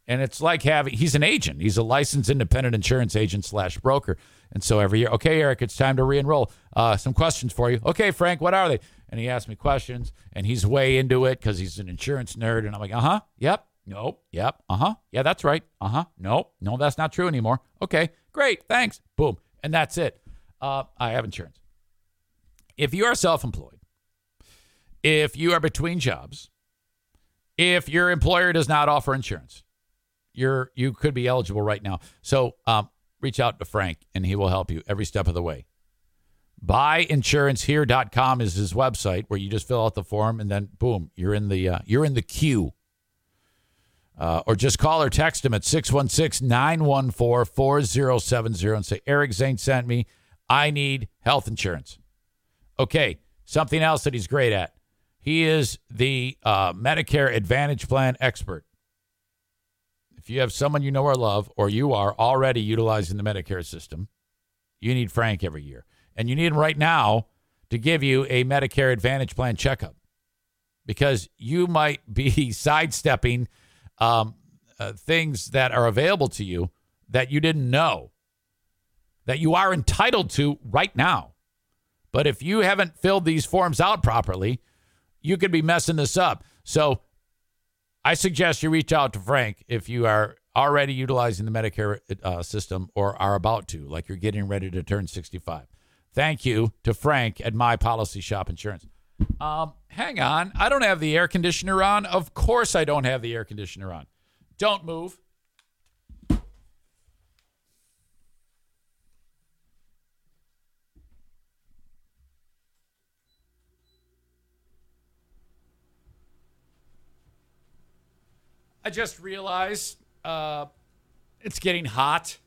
And it's like having, he's an agent. He's a licensed independent insurance agent slash broker. And so every year, okay, Eric, it's time to re enroll. Uh, some questions for you. Okay, Frank, what are they? And he asks me questions and he's way into it because he's an insurance nerd. And I'm like, uh huh, yep, nope, yep, uh huh, yeah, that's right, uh huh, nope, no, that's not true anymore. Okay, great, thanks. Boom. And that's it. Uh, I have insurance. If you are self employed, if you are between jobs, if your employer does not offer insurance, you're you could be eligible right now. So um, reach out to Frank and he will help you every step of the way. Buyinsurancehere.com is his website where you just fill out the form and then boom, you're in the uh, you're in the queue. Uh, or just call or text him at 616-914-4070 and say Eric Zane sent me. I need health insurance. Okay, something else that he's great at. He is the uh, Medicare Advantage Plan expert. If you have someone you know or love, or you are already utilizing the Medicare system, you need Frank every year. And you need him right now to give you a Medicare Advantage Plan checkup because you might be (laughs) sidestepping um, uh, things that are available to you that you didn't know that you are entitled to right now. But if you haven't filled these forms out properly, you could be messing this up. So I suggest you reach out to Frank if you are already utilizing the Medicare uh, system or are about to, like you're getting ready to turn 65. Thank you to Frank at My Policy Shop Insurance. Um, hang on. I don't have the air conditioner on. Of course, I don't have the air conditioner on. Don't move. I just realized uh, it's getting hot.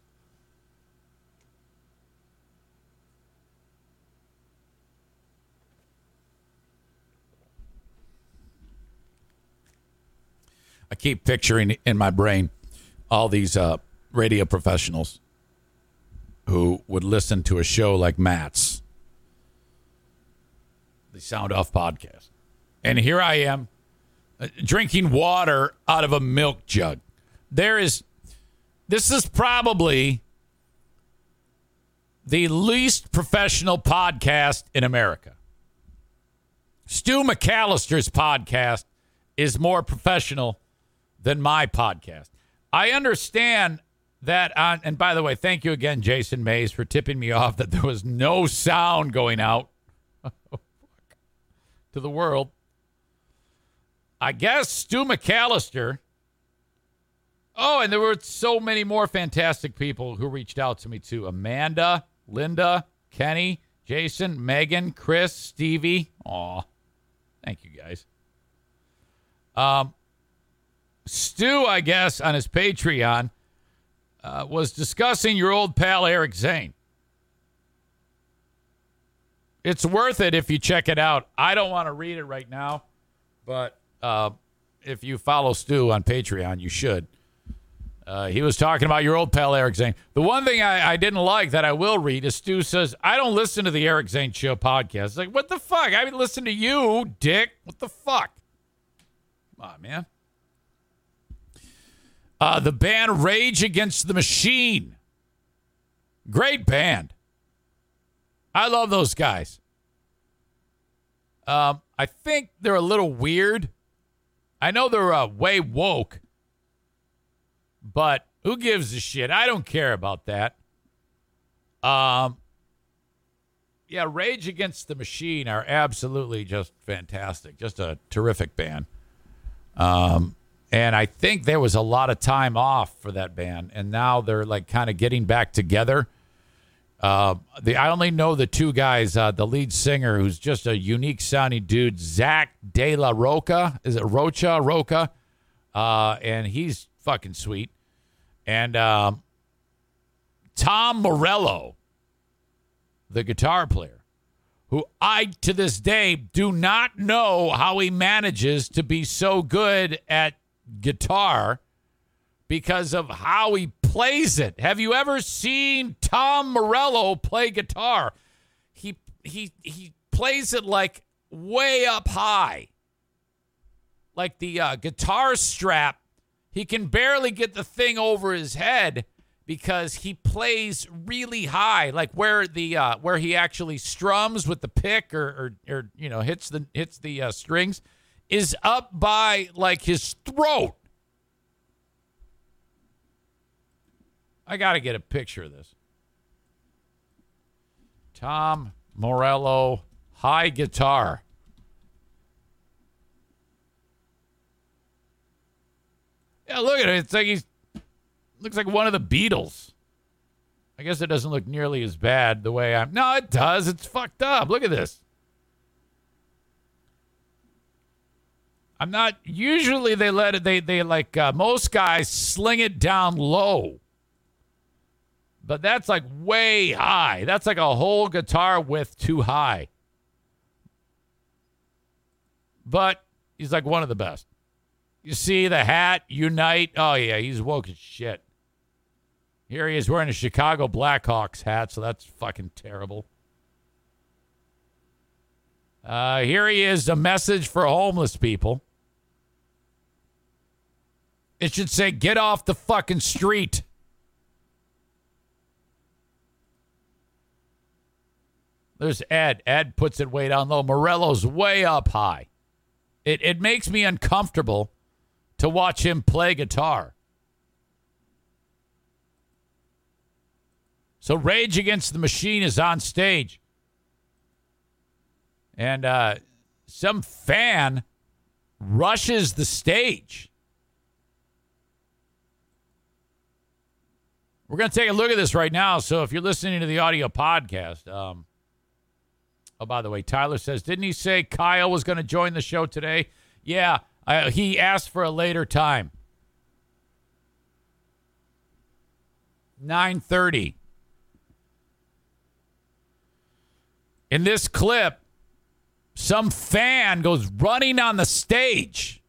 I keep picturing in my brain all these uh, radio professionals who would listen to a show like Matt's, the Sound Off podcast. And here I am Uh, drinking water out of a milk jug. There is, this is probably the least professional podcast in America. Stu McAllister's podcast is more professional than my podcast. I understand that on, and by the way, thank you again, Jason Mays, for tipping me off that there was no sound going out (laughs) to the world. I guess Stu McAllister. Oh, and there were so many more fantastic people who reached out to me too. Amanda, Linda, Kenny, Jason, Megan, Chris, Stevie. Aw. Thank you guys. Um, Stu, I guess, on his Patreon, uh, was discussing your old pal Eric Zane. It's worth it if you check it out. I don't want to read it right now, but Uh, if you follow Stu on Patreon, you should. Uh, he was talking about your old pal Eric Zane. The one thing I, I, didn't like that I will read is Stu says, I don't listen to the Eric Zane Show podcast. It's like, what the fuck? I listen to you, dick. What the fuck? Come on, man. Uh, the band Rage Against the Machine. Great band. I love those guys. Um, I think they're a little weird. I know they're uh, way woke but who gives a shit? I don't care about that. Um, yeah, Rage Against the Machine are absolutely just fantastic. Just a terrific band. Um, and I think there was a lot of time off for that band, and now they're like kind of getting back together. Uh, the I only know the two guys. Uh, the lead singer, who's just a unique sounding dude, Zack De La Roca. Is it Rocha Roca? Uh, and he's fucking sweet. And um, Tom Morello, the guitar player, who I to this day do not know how he manages to be so good at guitar because of how he plays it. Have you ever seen Tom Morello play guitar? He he he plays it like way up high. Like the uh, guitar strap he can barely get the thing over his head because he plays really high, like where the uh, where he actually strums with the pick or or, or you know hits the hits the uh, strings is up by like his throat. I got to get a picture of this. Tom Morello, high guitar. Yeah, look at it. It's like he's looks like one of the Beatles. I guess it doesn't look nearly as bad the way I'm. No, it does. It's fucked up. Look at this. I'm not. Usually they let it. They they like uh, most guys sling it down low. But that's like way high. That's like a whole guitar width too high. But he's like one of the best. You see the hat, Unite. Oh, yeah, he's woke as shit. Here he is wearing a Chicago Blackhawks hat, so that's fucking terrible. Uh, here he is, a message for homeless people. It should say, get off the fucking street. There's Ed. Ed puts it way down low. Morello's way up high. It, it makes me uncomfortable to watch him play guitar. So Rage Against the Machine is on stage. And uh, some fan rushes the stage. We're going to take a look at this right now. So if you're listening to the audio podcast, um, oh, by the way, Tyler says, didn't he say Kyle was going to join the show today? Yeah, uh, he asked for a later time. 9:30. In this clip, some fan goes running on the stage.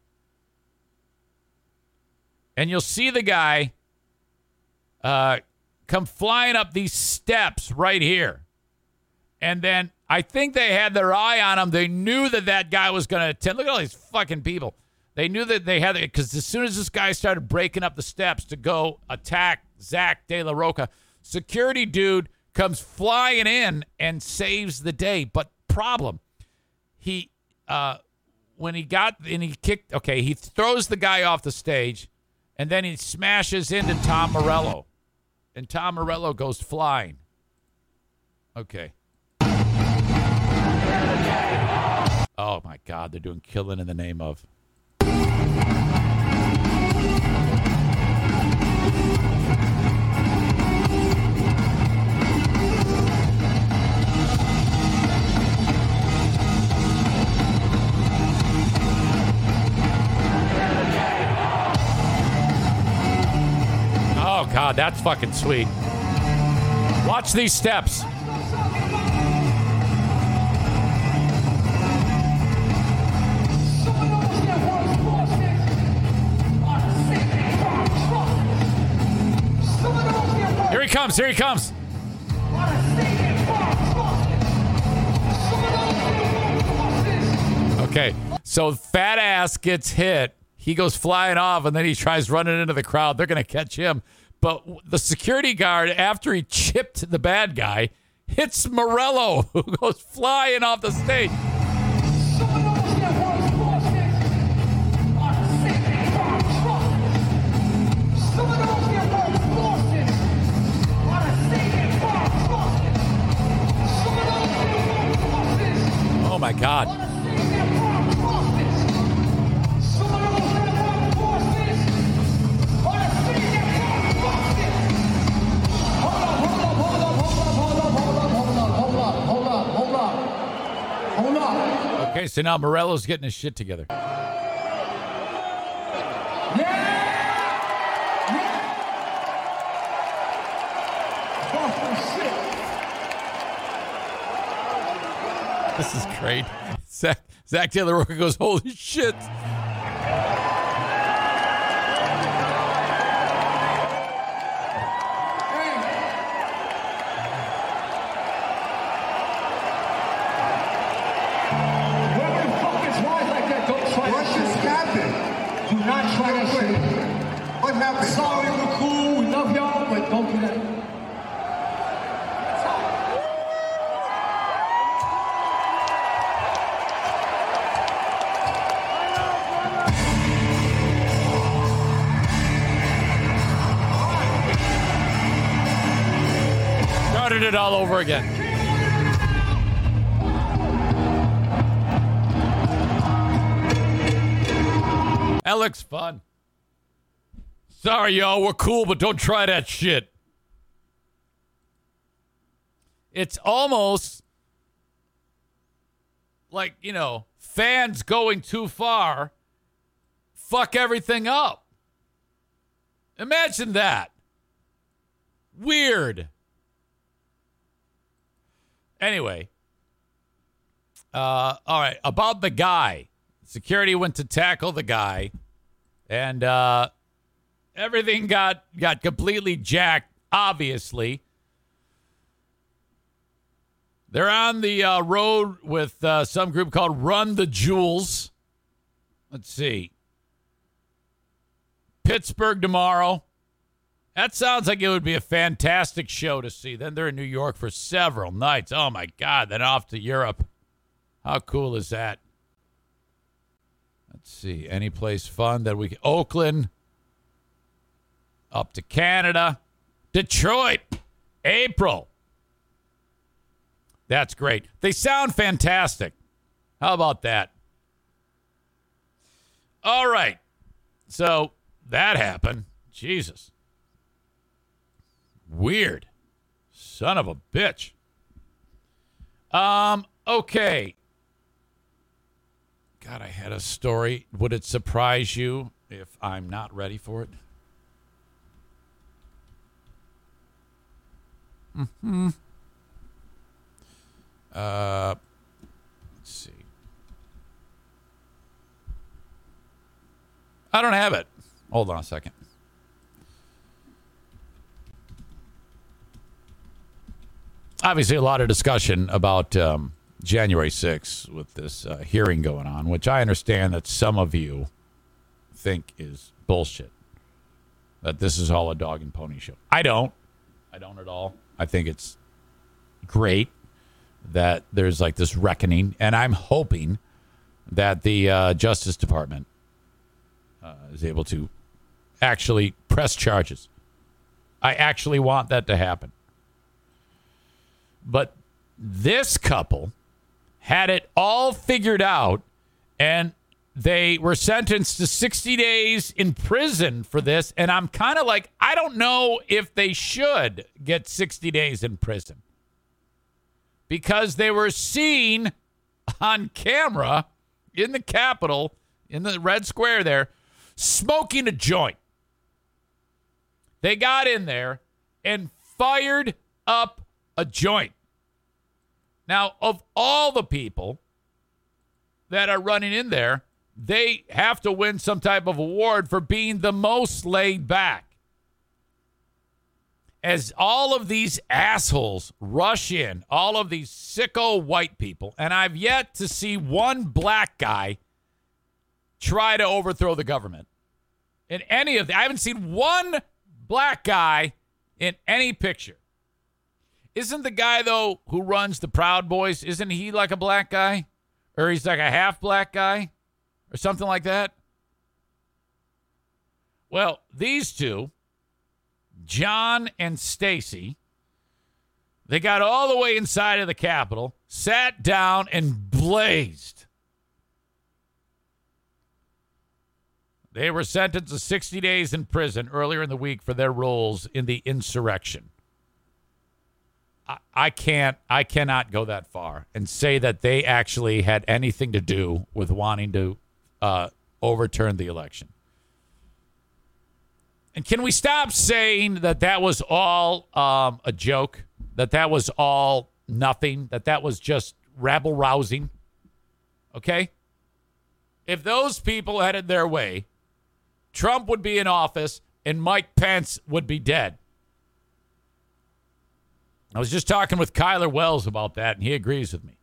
And you'll see the guy uh, come flying up these steps right here. And then I think they had their eye on him. They knew that that guy was going to attend. Look at all these fucking people. They knew that they had it because as soon as this guy started breaking up the steps to go attack Zack De La Roca, security dude comes flying in and saves the day. But problem, he uh, when he got and he kicked. Okay, he throws the guy off the stage, and then he smashes into Tom Morello, and Tom Morello goes flying. Okay. Oh my God, they're doing killing in the name of. Oh, God, that's fucking sweet. Watch these steps. Comes. Here he comes. Okay, so fat ass gets hit. He goes flying off, and then he tries running into the crowd. They're gonna catch him. But the security guard, after he chipped the bad guy, hits Morello, (laughs) who goes flying off the stage. My God. Okay, so now Morello's getting his shit together. (laughs) This is great. Zack, Zach Taylor Roca goes, holy shit. Do not try that shit. What happened? Sorry, we're cool, we love y'all, but don't do that. It all over again. That looks fun. Sorry, y'all. We're cool, but don't try that shit. It's almost like, you know, fans going too far fuck everything up. Imagine that. Weird. Anyway, uh, all right. About the guy, security went to tackle the guy, and uh, everything got got completely jacked. Obviously, they're on the uh, road with uh, some group called Run the Jewels. Let's see, Pittsburgh tomorrow. That sounds like it would be a fantastic show to see. Then they're in New York for several nights. Oh my God. Then off to Europe. How cool is that? Let's see. Any place fun that we can. Oakland. Up to Canada. Detroit. April. That's great. They sound fantastic. How about that? All right. So that happened. Jesus. Weird. Son of a bitch. Um, okay. God, I had a story. Would it surprise you if I'm not ready for it? Hmm. Uh, let's see. I don't have it. Hold on a second. Obviously a lot of discussion about um, January 6th with this uh, hearing going on, which I understand that some of you think is bullshit. That this is all a dog and pony show. I don't. I don't at all. I think it's great that there's like this reckoning, and I'm hoping that the uh, Justice Department uh, is able to actually press charges. I actually want that to happen. But this couple had it all figured out and they were sentenced to 60 days in prison for this. And I'm kind of like, I don't know if they should get 60 days in prison because they were seen on camera in the Capitol, in the Red Square there, smoking a joint. They got in there and fired up a joint. Now, of all the people that are running in there, they have to win some type of award for being the most laid back. as all of these assholes rush in, all of these sicko white people, and I've yet to see one black guy try to overthrow the government. In any of the, I haven't seen one black guy in any picture. Isn't the guy though who runs the Proud Boys? Isn't he like a black guy, or he's like a half black guy, or something like that? Well, these two, John and Stacy, they got all the way inside of the Capitol, sat down, and blazed. They were sentenced to 60 days in prison earlier in the week for their roles in the insurrection. I, can't, I cannot go that far and say that they actually had anything to do with wanting to uh, overturn the election. And can we stop saying that that was all um, a joke? That that was all nothing? That that was just rabble rousing? Okay? If those people headed their way, Trump would be in office and Mike Pence would be dead. I was just talking with Kyler Wells about that, and he agrees with me.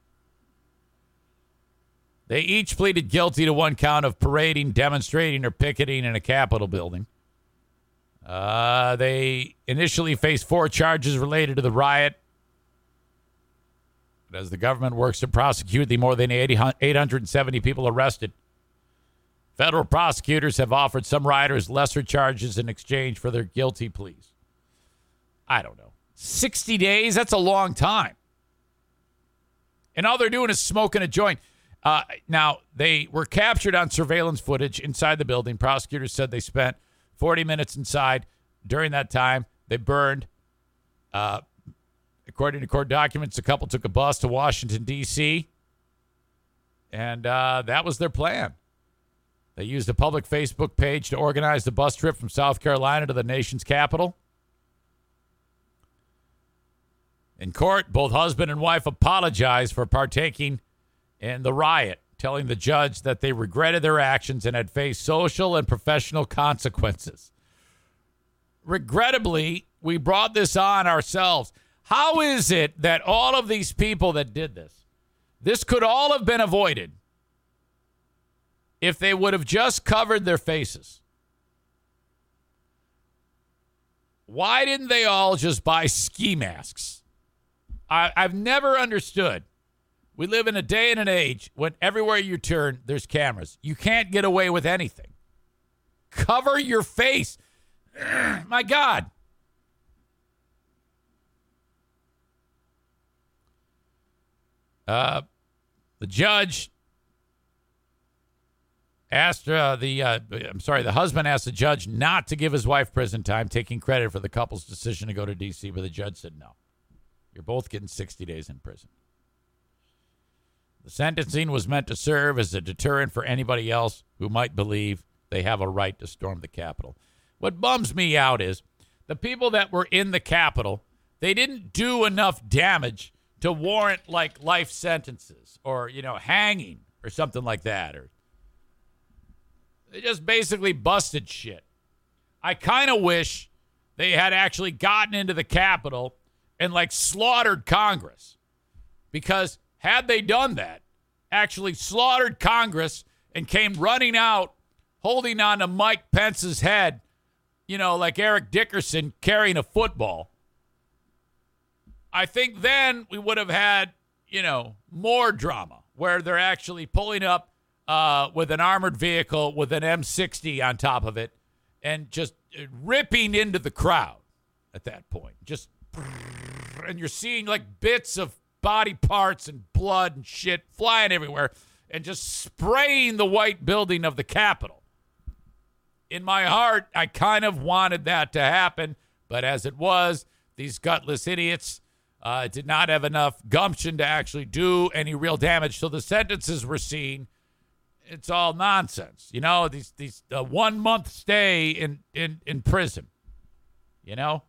They each pleaded guilty to one count of parading, demonstrating, or picketing in a Capitol building. Uh, they initially faced four charges related to the riot. But as the government works to prosecute the more than 80, 870 people arrested, federal prosecutors have offered some rioters lesser charges in exchange for their guilty pleas. I don't know. 60 days? That's a long time. And all they're doing is smoking a joint. Uh, now, they were captured on surveillance footage inside the building. Prosecutors said they spent 40 minutes inside. During that time, they burned. Uh, according to court documents, the couple took a bus to Washington, D.C., and uh, that was their plan. They used a public Facebook page to organize the bus trip from South Carolina to the nation's capital. In court, both husband and wife apologized for partaking in the riot telling the judge that they regretted their actions and had faced social and professional consequences. Regrettably, we brought this on ourselves. How is it that all of these people that did this, this could all have been avoided if they would have just covered their faces? Why didn't they all just buy ski masks? I, have never understood we live in a day and an age when everywhere you turn, there's cameras. You can't get away with anything. Cover your face. (clears throat) My God. Uh, the judge asked uh, the uh, I'm sorry, the husband asked the judge not to give his wife prison time, taking credit for the couple's decision to go to D.C. But the judge said no. You're both getting 60 days in prison. The sentencing was meant to serve as a deterrent for anybody else who might believe they have a right to storm the Capitol. What bums me out is the people that were in the Capitol, they didn't do enough damage to warrant like life sentences or, you know, hanging or something like that. Or they just basically busted shit. I kind of wish they had actually gotten into the Capitol and like slaughtered Congress because had they done that, actually slaughtered Congress and came running out holding on to Mike Pence's head, you know, like Eric Dickerson carrying a football, I think then we would have had, you know, more drama where they're actually pulling up uh, with an armored vehicle with an M60 on top of it and just ripping into the crowd at that point. Just, and you're seeing like bits of body parts and blood and shit flying everywhere and just spraying the white building of the Capitol. In my heart, I kind of wanted that to happen, but as it was, these gutless idiots uh, did not have enough gumption to actually do any real damage. So the sentences were seen. it's all nonsense. You know, these these uh, one month stay in in in prison. You know,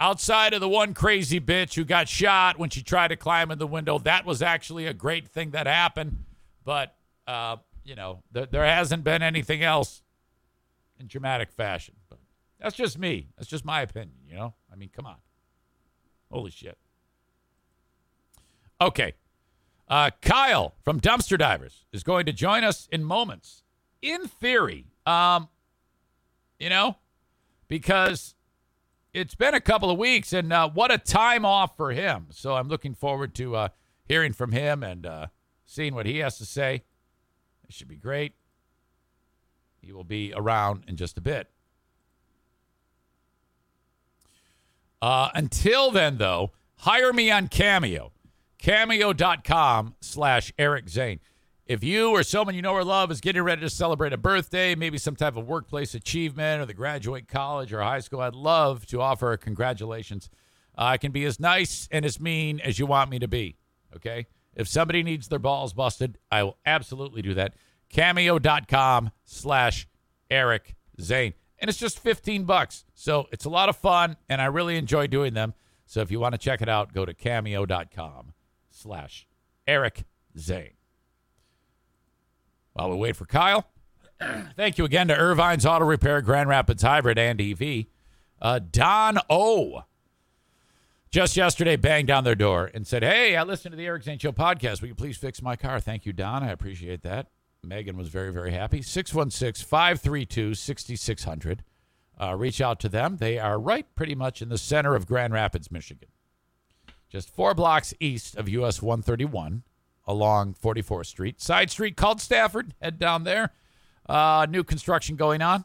outside of the one crazy bitch who got shot when she tried to climb in the window, that was actually a great thing that happened. But, uh, you know, th- there hasn't been anything else in dramatic fashion. But that's just me. That's just my opinion, you know? I mean, come on. Holy shit. Okay. Uh, Kyle from Dumpster Divers is going to join us in moments. In theory, um, you know, because it's been a couple of weeks, and uh, what a time off for him. So I'm looking forward to uh, hearing from him and uh, seeing what he has to say. It should be great. He will be around in just a bit. Uh, until then, though, hire me on Cameo. Cameo.com slash Eric Zane. If you or someone you know or love is getting ready to celebrate a birthday, maybe some type of workplace achievement or the graduate college or high school, I'd love to offer a congratulations. Uh, I can be as nice and as mean as you want me to be. Okay? If somebody needs their balls busted, I will absolutely do that. Cameo.com slash Eric Zane. And it's just 15 bucks. So it's a lot of fun, and I really enjoy doing them. So if you want to check it out, go to cameo.com slash Eric Zane. While we wait for Kyle, thank you again to Irvine's Auto Repair, Grand Rapids Hybrid, and EV. Uh, Don O. Just yesterday banged on their door and said, Hey, I listened to the Eric Zane Show podcast. Will you please fix my car? Thank you, Don. I appreciate that. Megan was very, very happy. 616 532 6600. Uh, reach out to them. They are right pretty much in the center of Grand Rapids, Michigan. Just four blocks east of US 131 along 44th Street. Side street called Stafford. Head down there. Uh, new construction going on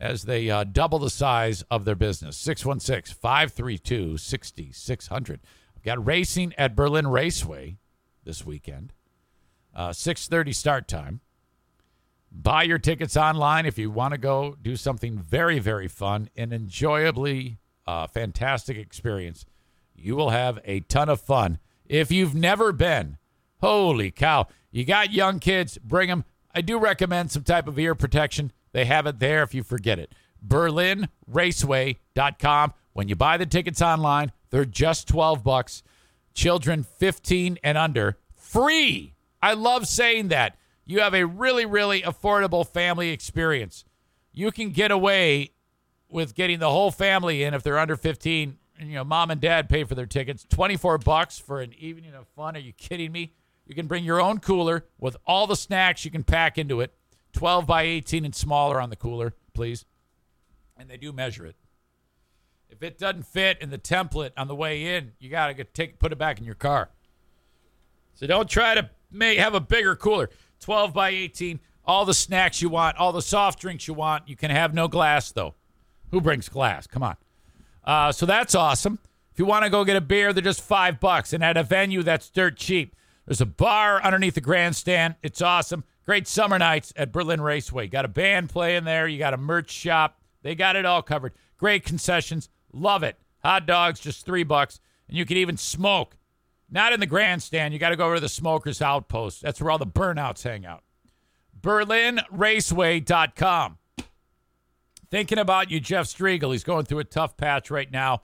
as they uh, double the size of their business. 616 532 6600. Got racing at Berlin Raceway this weekend. Uh, 6.30 start time. Buy your tickets online if you want to go do something very, very fun and enjoyably uh, fantastic experience. You will have a ton of fun. If you've never been, holy cow, you got young kids, bring them. I do recommend some type of ear protection. They have it there if you forget it. BerlinRaceway.com. When you buy the tickets online, they're just 12 bucks. Children 15 and under, free. I love saying that. You have a really, really affordable family experience. You can get away with getting the whole family in if they're under 15. You know, mom and dad pay for their tickets. 24 bucks for an evening of fun. Are you kidding me? You can bring your own cooler with all the snacks you can pack into it. 12 by 18 and smaller on the cooler, please. And they do measure it. If it doesn't fit in the template on the way in, you got to get take put it back in your car. So don't try to may have a bigger cooler. 12 by 18, all the snacks you want, all the soft drinks you want. You can have no glass though. Who brings glass? Come on. Uh, so that's awesome. If you want to go get a beer, they're just five bucks. And at a venue, that's dirt cheap. There's a bar underneath the grandstand. It's awesome. Great summer nights at Berlin Raceway. Got a band playing there. You got a merch shop. They got it all covered. Great concessions. Love it. Hot dogs, just three bucks. And you can even smoke. Not in the grandstand. You got to go over to the Smokers Outpost. That's where all the burnouts hang out. BerlinRaceway.com. Thinking about you, Jeff Striegel. He's going through a tough patch right now.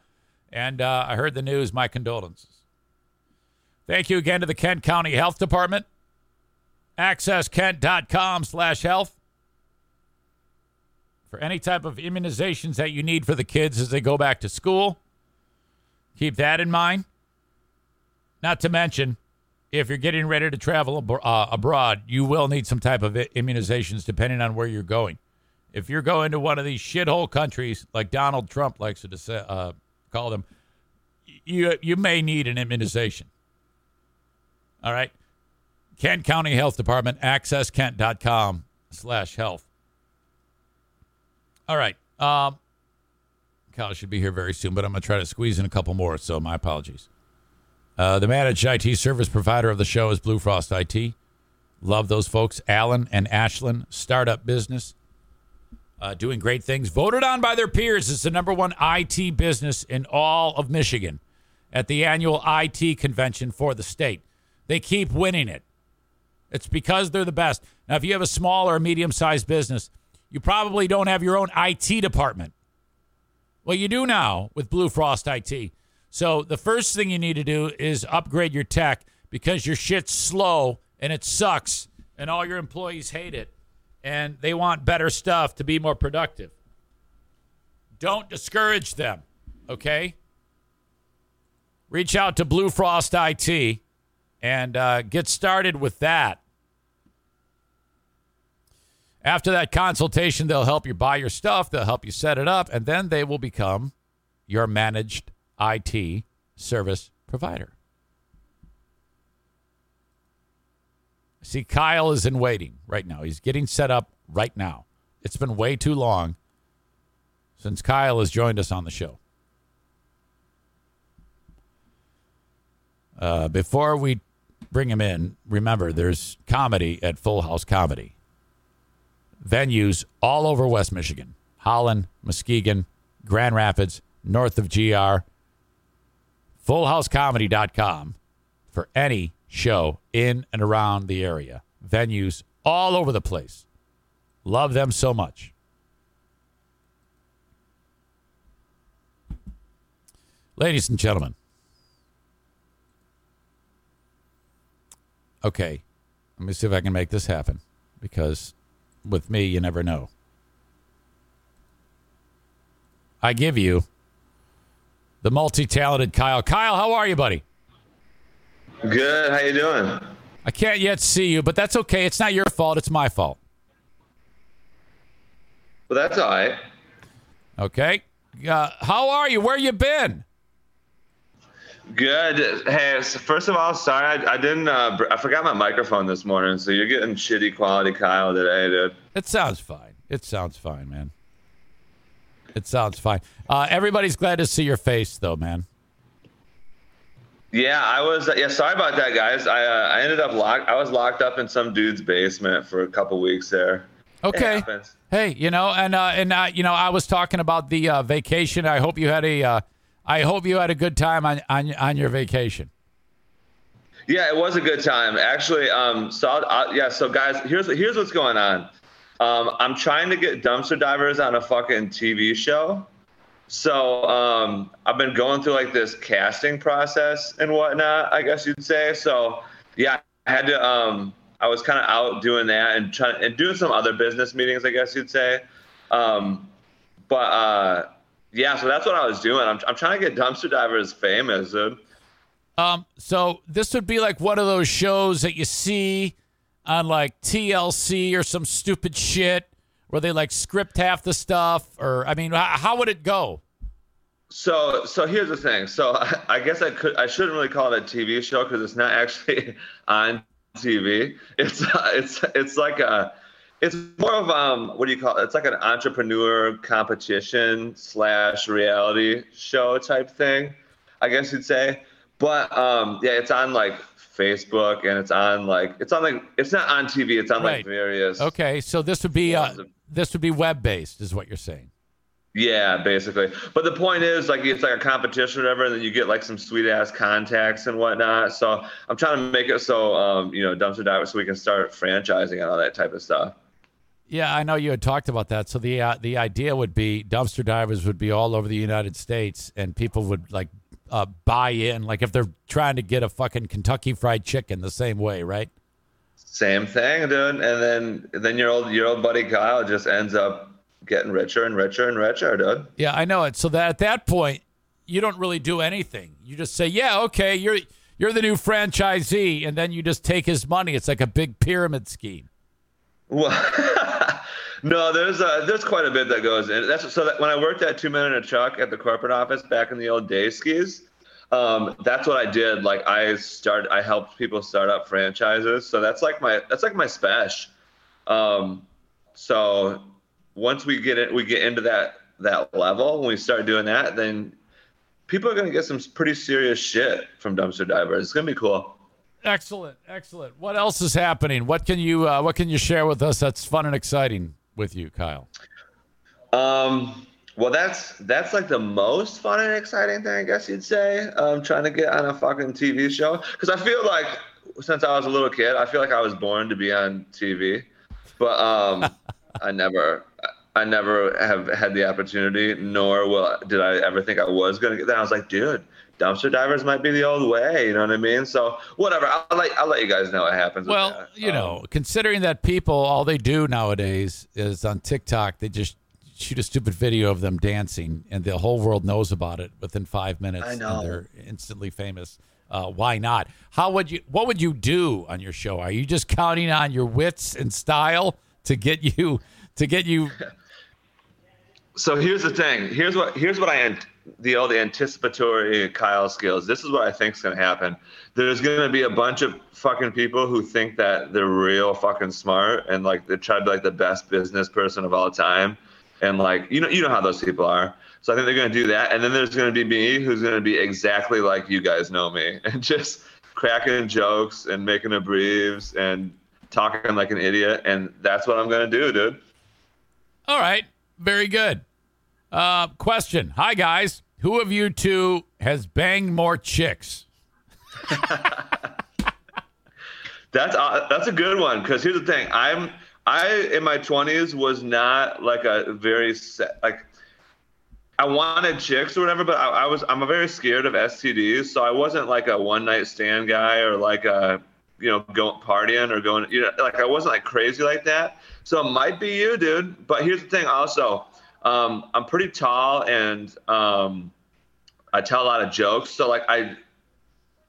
And uh, I heard the news. My condolences. Thank you again to the Kent County Health Department. AccessKent.com slash health. For any type of immunizations that you need for the kids as they go back to school. Keep that in mind. Not to mention, if you're getting ready to travel ab- uh, abroad, you will need some type of immunizations depending on where you're going. If you're going to one of these shithole countries like Donald Trump likes to uh, call them, you you may need an immunization. All right. Kent County Health Department, accesskent.com slash health. All right. Um, Kyle should be here very soon, but I'm going to try to squeeze in a couple more, so my apologies. Uh, the managed IT service provider of the show is Blue Frost IT. Love those folks. Alan and Ashlyn, startup business, uh, doing great things. Voted on by their peers as the number one IT business in all of Michigan at the annual IT convention for the state. They keep winning it. It's because they're the best. Now, if you have a small or medium sized business, you probably don't have your own IT department. Well, you do now with Blue Frost IT. So the first thing you need to do is upgrade your tech because your shit's slow and it sucks and all your employees hate it and they want better stuff to be more productive. Don't discourage them, okay? reach out to Blue Frost IT and uh, get started with that. After that consultation, they'll help you buy your stuff, they'll help you set it up, and then they will become your managed IT service provider. See, Kyle is in waiting right now. He's getting set up right now. It's been way too long since Kyle has joined us on the show. Uh, before we bring him in, remember there's comedy at Full House Comedy. Venues all over West Michigan Holland, Muskegon, Grand Rapids, north of GR. FullHouseComedy.com for any show in and around the area. Venues all over the place. Love them so much. Ladies and gentlemen. Okay, let me see if I can make this happen because with me, you never know. I give you the multi-talented Kyle. Kyle, how are you, buddy? Good. How you doing? I can't yet see you, but that's okay. It's not your fault. It's my fault. Well, that's all right. Okay. Uh, how are you? Where you been? Good. Hey, so first of all, sorry I, I didn't. Uh, br- I forgot my microphone this morning, so you're getting shitty quality Kyle today, dude. It sounds fine. It sounds fine, man. It sounds fine. Uh, everybody's glad to see your face, though, man. Yeah, I was. Yeah, sorry about that, guys. I uh, I ended up locked. I was locked up in some dude's basement for a couple weeks there. Okay. Hey, you know, and uh, and uh, you know, I was talking about the uh, vacation. I hope you had a. Uh, I hope you had a good time on on on your vacation. Yeah, it was a good time actually. Um, so I'll, yeah, so guys, here's here's what's going on. Um, I'm trying to get dumpster divers on a fucking TV show. So um, I've been going through like this casting process and whatnot, I guess you'd say. So yeah, I had to. Um, I was kind of out doing that and trying and doing some other business meetings, I guess you'd say. Um, but uh, yeah, so that's what I was doing. I'm, I'm trying to get dumpster divers famous, dude. Um, so this would be like one of those shows that you see on like TLC or some stupid shit where they like script half the stuff, or I mean, h- how would it go? So, so here's the thing. So, I, (laughs) I guess I could, I shouldn't really call it a TV show because it's not actually (laughs) on TV. It's, uh, (laughs) it's, it's like a, it's more of um, what do you call it? It's like an entrepreneur competition slash reality show type thing, I guess you'd say. But um, yeah, it's on like Facebook and it's on like, it's on like, it's not on TV. It's on Right. like various. Okay, so this would be uh, this would be web based, is what you're saying. Yeah, basically. But the point is, like, it's like a competition or whatever, and then you get like some sweet ass contacts and whatnot. So I'm trying to make it so, um, you know, dumpster diver, so we can start franchising and all that type of stuff. Yeah, I know you had talked about that. So the uh, the idea would be dumpster divers would be all over the United States, and people would like uh, buy in, like if they're trying to get a fucking Kentucky Fried Chicken the same way, right? Same thing, dude. And then then your old your old buddy Kyle just ends up getting richer and richer and richer, dude. Yeah, I know it. So that at that point, you don't really do anything. You just say, "Yeah, okay, you're you're the new franchisee," and then you just take his money. It's like a big pyramid scheme. Well, (laughs) no, there's uh, there's quite a bit that goes in. That's so that when I worked at Two Men and a Truck at the corporate office back in the old days, skis, um, that's what I did. Like I started, I helped people start up franchises. So that's like my that's like my special. Um, so once we get it, we get into that that level. When we start doing that, then people are gonna get some pretty serious shit from dumpster divers. It's gonna be cool. Excellent, excellent. What else is happening? What can you uh, what can you share with us that's fun and exciting with you, Kyle? Um, well, that's that's like the most fun and exciting thing, I guess you'd say. Um, trying to get on a fucking TV show because I feel like since I was a little kid, I feel like I was born to be on TV, but um, (laughs) I never, I never have had the opportunity, nor will did I ever think I was gonna get that. I was like, dude, dumpster divers might be the old way. You know what I mean? So whatever. I'll let I'll let you guys know what happens. Well, you Um, know, considering that people all they do nowadays is on TikTok, they just shoot a stupid video of them dancing, and the whole world knows about it within five minutes. I know. And they're instantly famous. Uh, why not? How would you? What would you do on your show? Are you just counting on your wits and style to get you to get you? (laughs) So here's the thing. Here's what here's what I the the anticipatory Kyle skills. This is what I think is gonna happen. There's gonna be a bunch of fucking people who think that they're real fucking smart and like they try to be like the best business person of all time. And like you know you know how those people are. So I think they're gonna do that. And then there's gonna be me who's gonna be exactly like you guys know me (laughs) and just cracking jokes and making a breeze and talking like an idiot. And that's what I'm gonna do, dude. All right, very good. Uh, question: Hi guys, who of you two has banged more chicks? (laughs) That's uh, that's a good one because here's the thing. I'm I in my 20s was not like a very se- like I wanted chicks or whatever, but I, I was I'm a very scared of STDs, so I wasn't like a one night stand guy or like a you know going partying or going you know like I wasn't like crazy like that. So it might be you, dude. But here's the thing, also, um, I'm pretty tall and um, I tell a lot of jokes, so like I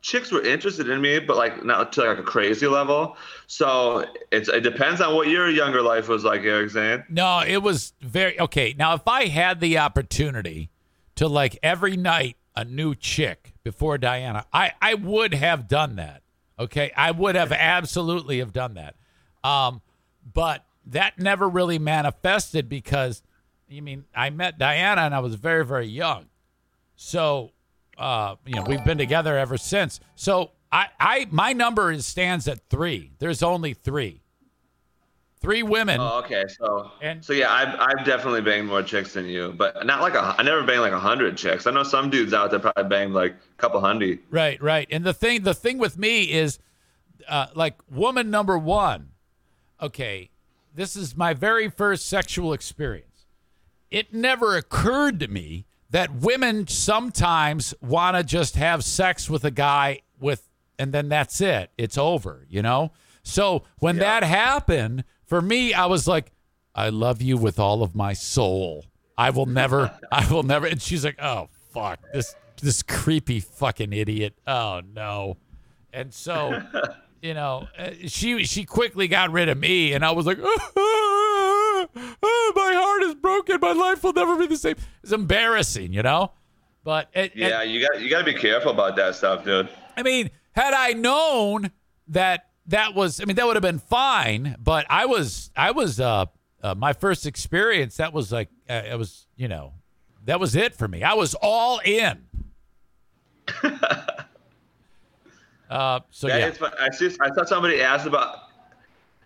chicks were interested in me, but like not to like a crazy level. So it's it depends on what your younger life was like, Eric Zane. No, it was very okay. Now, if I had the opportunity to like every night a new chick before Diana, I I would have done that. Okay, I would have absolutely have done that. Um, but that never really manifested because, you mean, I met Diana and I was very very young, so uh, you know we've been together ever since. So I I my number is stands at three. There's only three. Three women. Oh, okay. So And- so yeah, I've I've definitely banged more chicks than you, but not like a I never banged like a hundred chicks. I know some dudes out there probably banged like a couple hundred. Right, right. And the thing, the thing with me is, uh, like woman number one. Okay, this is my very first sexual experience. It never occurred to me that women sometimes want to just have sex with a guy with, and then that's it. It's over. You know. So when Yeah. that happened for me, I was like, I love you with all of my soul. I will never, (laughs) I will never. And she's like, oh fuck this, this creepy fucking idiot. Oh no. And so, (laughs) you know, uh, she she quickly got rid of me, and I was like, (laughs) "Ah, heart is broken. My life will never be the same. It's embarrassing, you know. But it, it- Yeah, you got you got to be careful about that stuff, dude. I mean, had I known that that was, I mean, that would have been fine. But I was, I was, uh, uh my first experience. That was like, uh, it was, you know, that was it for me. I was all in. (laughs) uh, so Yeah, yeah. I just, I thought somebody asked about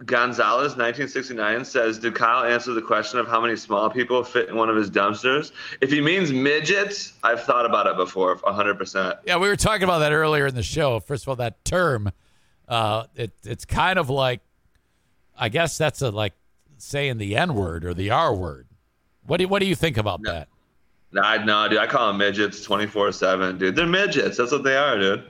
Gonzalez, 1969, says, "Did Kyle answer the question of how many small people fit in one of his dumpsters? If he means midgets, I've thought about it before, 100. percent yeah, we were talking about that earlier in the show. First of all, that term, uh, it it's kind of like, I guess that's a like saying the N word or the R word. What do you, what do you think about that? Nah, no, dude. I call them midgets 24 seven, dude. They're midgets. That's what they are, dude.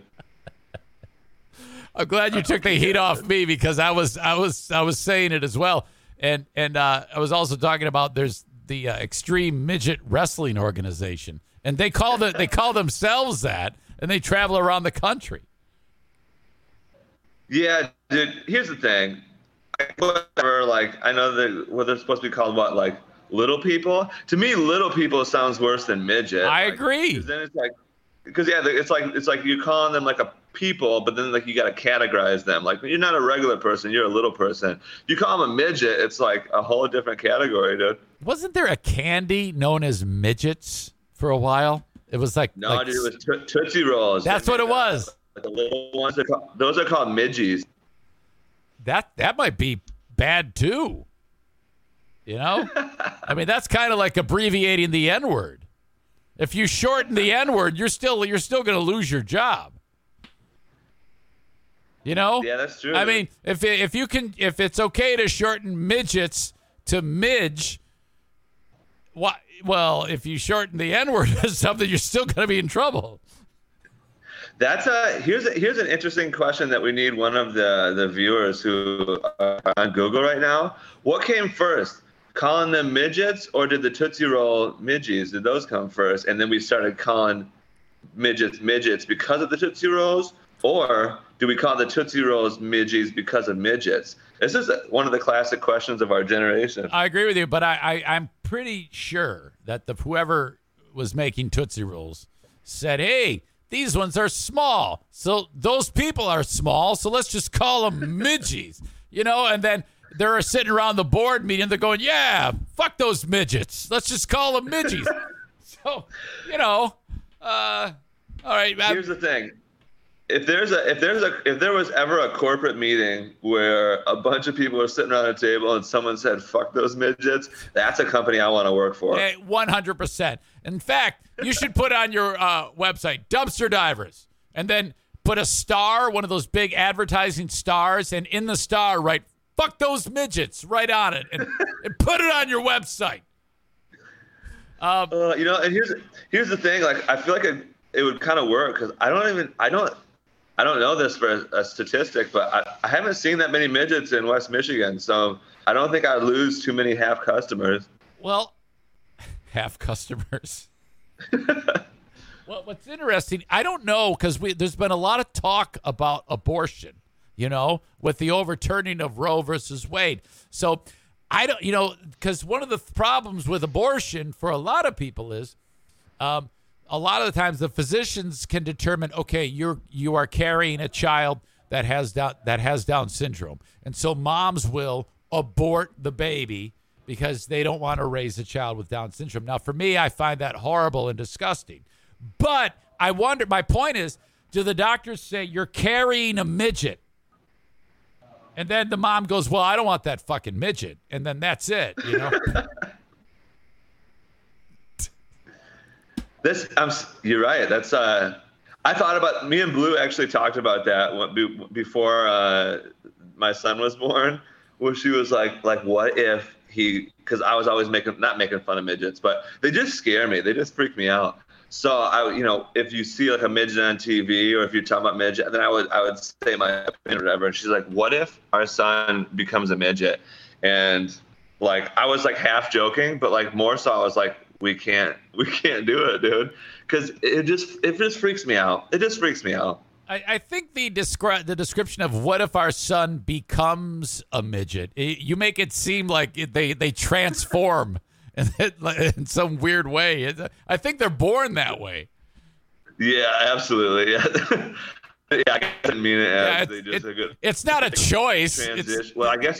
I'm glad you took the heat off me because I was I was I was saying it as well, and and uh, I was also talking about there's the uh, Extreme Midget Wrestling Organization, and they call the they call themselves that, and they travel around the country. Yeah, dude. Here's the thing. Whatever. Like, I know that what they're supposed to be called. What, like little people? To me, little people sounds worse than midget. I Like, agree. then it's like, because yeah, it's like it's like you're calling them like a people, but then like you got to categorize them. Like you're not a regular person, you're a little person. You call them a midget, it's like a whole different category, dude. Wasn't there a candy known as midgets for a while? It was like No, like- dude, it was to- Tootsie Rolls. that's what it was. Like the little ones, are called, those are called midgies. That that might be bad too. You know, (laughs) I mean that's kind of like abbreviating the N word. If you shorten the N word, you're still you're still going to lose your job. You know? Yeah, that's true. I mean, if if you can if it's okay to shorten midgets to midge, what? Well, if you shorten the N word to something, you're still going to be in trouble. That's a here's a, here's an interesting question that we need one of the the viewers who are on Google right now. What came first, calling them midgets, or did the Tootsie Roll midgies? Did those come first, and then we started calling midgets midgets because of the Tootsie Rolls, or do we call the Tootsie Rolls midgies because of midgets? This is one of the classic questions of our generation. I agree with you, but I, I I'm pretty sure that the whoever was making Tootsie Rolls said, "Hey, these ones are small, so those people are small, so let's just call them (laughs) midgies," you know, and then. They're sitting around the board meeting. They're going, "Yeah, fuck those midgets. Let's just call them midgies." (laughs) so, you know, uh, all right. Here's the thing. If there's a if there's a if there was ever a corporate meeting where a bunch of people are sitting around a table and someone said "fuck those midgets," that's a company I want to work for. Hey, 100%. In fact, you should put on your uh, website dumpster divers and then put a star, one of those big advertising stars, and in the star write fuck those midgets right on it and, and put it on your website. Uh, you know, and here's here's the thing. Like, I feel like it, it would kind of work because I don't even I don't I don't know this for a, a statistic, but I, I haven't seen that many midgets in West Michigan, so I don't think I'd lose too many half customers. Well, (laughs) half customers. (laughs) well, what's interesting, I don't know because there's been a lot of talk about abortion, you know, with the overturning of Roe versus Wade. So I don't, you know, because one of the problems with abortion for a lot of people is, um, a lot of the times the physicians can determine, okay, you're you are carrying a child that has down that has Down syndrome, and so moms will abort the baby because they don't want to raise a child with Down syndrome. Now, for me, I find that horrible and disgusting. But I wonder. My point is, do the doctors say you're carrying a midget? And then the mom goes, "Well, I don't want that fucking midget," and then that's it, you know. (laughs) This, I'm, you're right. That's uh, I thought about me and Blue actually talked about that before uh, my son was born, where she was like, like, what if he? Because I was always making, not making fun of midgets, but they just scare me. They just freak me out. So I, you know, if you see like a midget on TV or if you're talking about midget, then I would, I would say my opinion or whatever. And she's like, what if our son becomes a midget? And like I was like half joking, but like more so I was like, we can't (laughs) we can't do it, dude. Cause it just it just freaks me out. It just freaks me out. I, I think the descri- the description of what if our son becomes a midget, it, you make it seem like it, they they transform (laughs) in, in some weird way. I think they're born that way. Yeah, absolutely. Yeah. (laughs) yeah, I didn't mean it as Yeah, they it- just it- a good It's not a choice. It's, transition. Well, I guess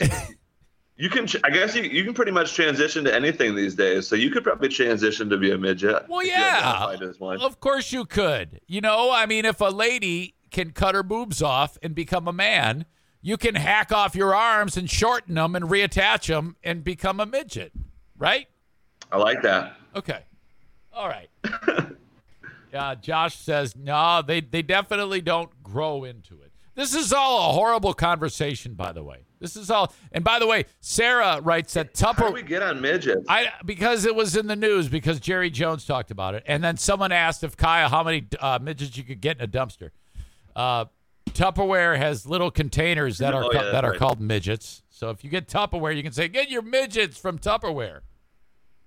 you can I guess you, you can pretty much transition to anything these days. So you could probably transition to be a midget. well, yeah, of course you could. You know, I mean, if a lady can cut her boobs off and become a man, you can hack off your arms and shorten them and reattach them and become a midget, right? I like that. Okay. All right. (laughs) yeah, Josh says, no, they, they definitely don't grow into it. This is all a horrible conversation, by the way. This is all. And by the way, Serra writes that Tupperware. How do we get on midgets? I because it was in the news because Jerry Jones talked about it, and then someone asked if Kyle how many uh, midgets you could get in a dumpster. Uh, Tupperware has little containers that are Oh, yeah, that are right. called midgets. So if you get Tupperware, you can say get your midgets from Tupperware.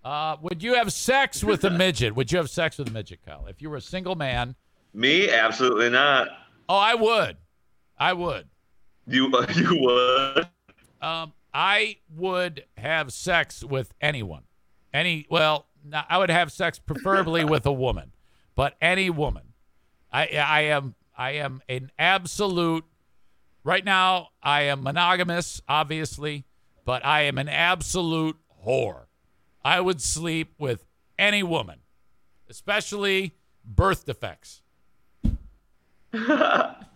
Uh, would you have sex with a (laughs) midget? Would you have sex with a midget, Kyle? If you were a single man? Me, absolutely not. Oh, I would. I would. You (laughs) you would. Um, I would have sex with anyone. Any well, I would have sex preferably (laughs) with a woman, but any woman. I I am I am an absolute. Right now, I am monogamous, obviously, but I am an absolute whore. I would sleep with any woman, especially birth defects. (laughs)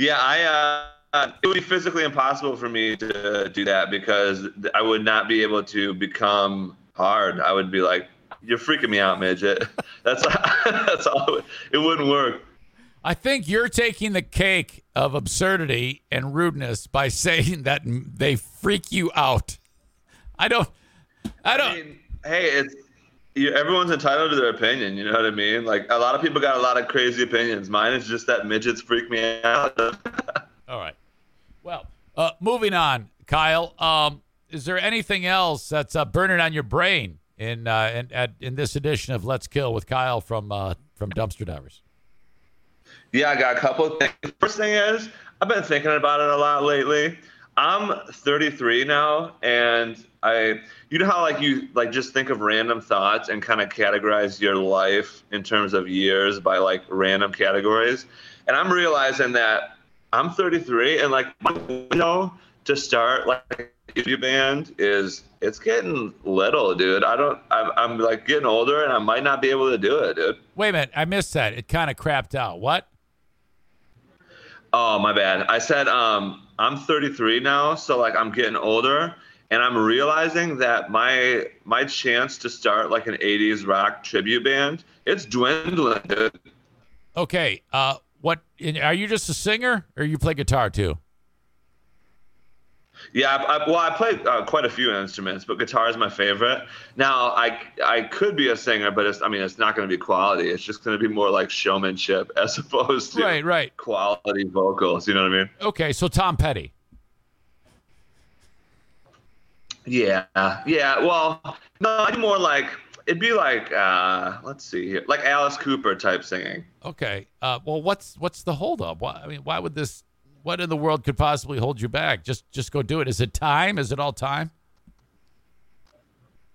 Yeah, I. Uh, it would be physically impossible for me to do that because I would not be able to become hard. I would be like, "You're freaking me out, midget." (laughs) That's (laughs) that's all. It, it wouldn't work. I think you're taking the cake of absurdity and rudeness by (laughs) saying that they freak you out. I don't. I don't. I mean, hey, it's everyone's entitled to their opinion. You know what I mean? Like a lot of people got a lot of crazy opinions. Mine is just that midgets freak me out. (laughs) All right. Well, uh, moving on, Kyle. Um, is there anything else that's uh, burning on your brain in uh, in, at, in this edition of Let's Kill with Kyle from uh, from Dumpster Divers? Yeah, I got a couple of things. First thing is, I've been thinking about it a lot lately. I'm 33 now, and I, you know how like you like just think of random thoughts and kind of categorize your life in terms of years by like random categories, and I'm realizing that I'm 33 and like my window to start like a band is it's getting little, dude. I don't. I'm, I'm like getting older, and I might not be able to do it, dude. Wait a minute, I missed that. It kind of crapped out. What? Oh, my bad. I said um, I'm 33 now, so like I'm getting older, and I'm realizing that my my chance to start like an 80s rock tribute band it's dwindling. Okay. Uh, what? Are you just a singer, or you play guitar too? Yeah, I, I, well, I play uh, quite a few instruments, but guitar is my favorite. Now, I I could be a singer, but it's I mean, it's not going to be quality. It's just going to be more like showmanship (laughs) as opposed to right, right. quality vocals. You know what I mean? Okay, so Tom Petty. Yeah, yeah. Well, no, I'd more like it'd be like uh, let's see here, like Alice Cooper type singing. Okay. Uh, well, what's what's the holdup? Why, I mean, why would this what in the world could possibly hold you back? Just just go do it. Is it time? Is it all time?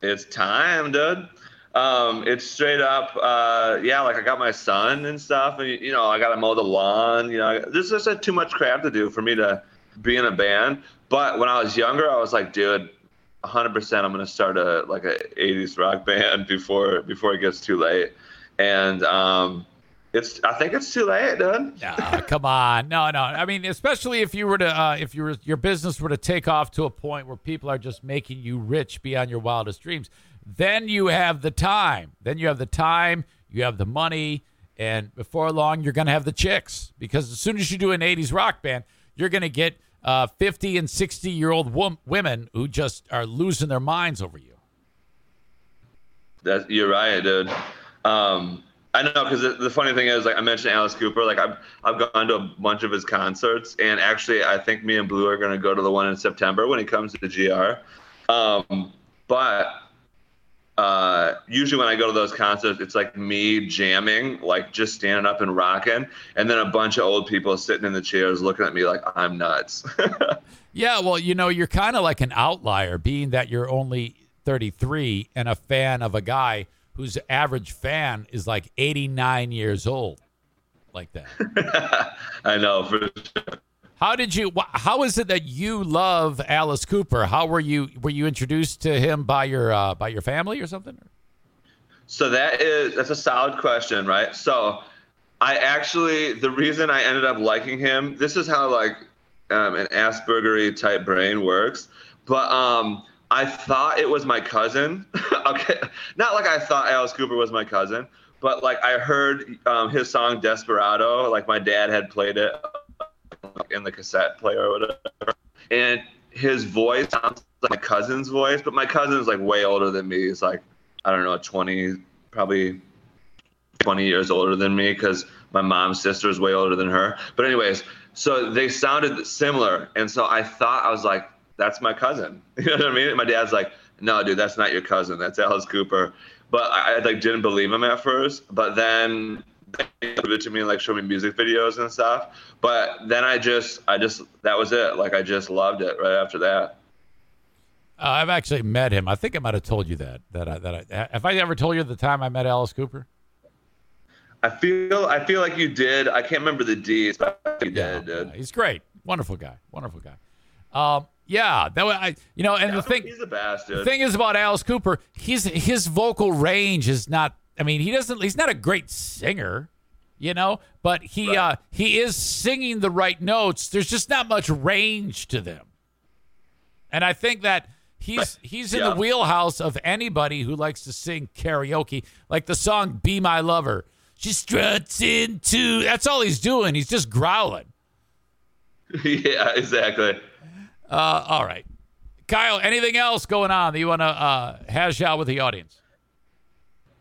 It's time, dude. Um, it's straight up, uh, yeah. Like I got my son and stuff, and you know I got to mow the lawn. You know, there's just too much crap to do for me to be in a band. But when I was younger, I was like, dude, 100%, I'm gonna start a like a 80s rock band (laughs) before before it gets too late. And um, it's I think it's too late, dude. No, come on, no, no. I mean, especially if you were to uh, if your your business were to take off to a point where people are just making you rich beyond your wildest dreams, then you have the time. Then you have the time. You have the money, and before long, you're gonna have the chicks because as soon as you do an '80s rock band, you're gonna get uh, 50 and 60 year old wom- women who just are losing their minds over you. That you're right, dude. Um, I know because the, the, funny thing is, like I mentioned Alice Cooper, like I've I've gone to a bunch of his concerts, and actually I think me and Blue are gonna go to the one in September when he comes to the GR. Um, but uh, usually when I go to those concerts, it's like me jamming, like just standing up and rocking, and then a bunch of old people sitting in the chairs looking at me like I'm nuts. (laughs) yeah, well, you know, you're kind of like an outlier, being that you're only 33 and a fan of a guy whose average fan is like 89 years old, like that. (laughs) I know for sure. How did you? How is it that you love Alice Cooper? How were you? Were you introduced to him by your uh, by your family or something? So that is that's a solid question, right? So I actually the reason I ended up liking him. This is how like um, an Aspergery type brain works, but um, I thought it was my cousin. (laughs) okay, not like I thought Alice Cooper was my cousin, but like I heard um, his song Desperado. Like my dad had played it in the cassette player or whatever, and his voice sounds like my cousin's voice, but my cousin's like way older than me. He's like I don't know, 20, probably 20 years older than me because my mom's sister is way older than her. But anyways, so they sounded similar, and so I thought I was like, that's my cousin. (laughs) You know what I mean? And my dad's like, no, dude, that's not your cousin. That's Alice Cooper. But I, I like didn't believe him at first. But then they gave it to me and like show me music videos and stuff. But then I just, I just, that was it. Like I just loved it right after that. Uh, I've actually met him. I think I might have told you that. That I, that I have I ever told you the time I met Alice Cooper? I feel I feel like you did. I can't remember the D's, but you yeah, did. He's great. Wonderful guy. Wonderful guy. Um, yeah, that was I. You know, and yeah, the thing he's bastard. The thing is about Alice Cooper, he's his vocal range is not. I mean, he doesn't. He's not a great singer, you know, but he right. uh, he is singing the right notes. There's just not much range to them, and I think that he's (laughs) he's in yeah. the wheelhouse of anybody who likes to sing karaoke, like the song "Be My Lover." She struts into. That's all he's doing. He's just growling. (laughs) yeah, exactly. Uh, all right. Kyle, anything else going on that you want to uh, hash out with the audience?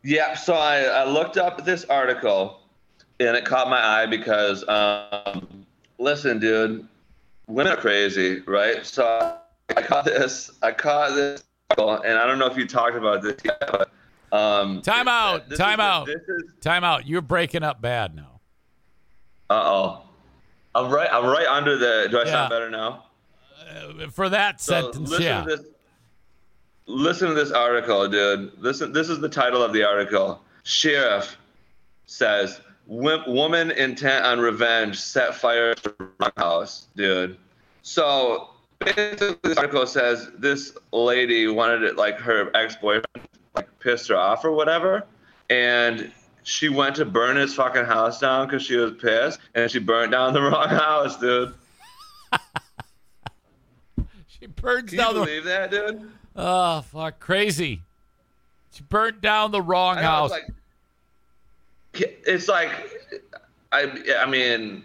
Yeah, so I, I, looked up this article and it caught my eye because, um, listen, dude, women are crazy, right? So I caught this. I caught this, and I don't know if you talked about this yet, but um, Time out. this Time is- out. This is Time out. You're breaking up bad now. uh oh. I'm right. I'm right under the. Do I Yeah. sound better now? For that So sentence, listen yeah. to this. Listen to this article, dude. Listen. This is the title of the article. Sheriff says woman intent on revenge set fire to wrong house, dude. So basically, this article says this lady wanted it like her ex-boyfriend like pissed her off or whatever, and she went to burn his fucking house down because she was pissed, and she burnt down the (laughs) wrong house, dude. (laughs) She burns Can you down the. believe that, dude? Oh fuck! Crazy. She burned down the wrong know, house. It's like, it's like, I, I mean,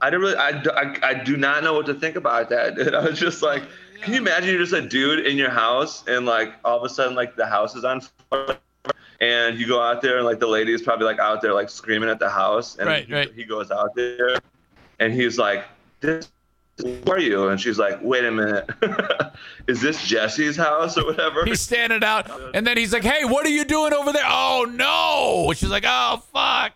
I don't really, I, do- I, I do not know what to think about that, (laughs) dude. I was just like, can you imagine you're just a dude in your house and like all of a sudden like the house is on fire and you go out there and like the lady is probably like out there like screaming at the house and Right, he, right. he goes out there and he's like, this, who are you? And she's like, wait a minute, (laughs) is this Jesse's house or whatever? He's standing out, and then he's like, "Hey, what are you doing over there?" Oh no! She's like, "Oh fuck."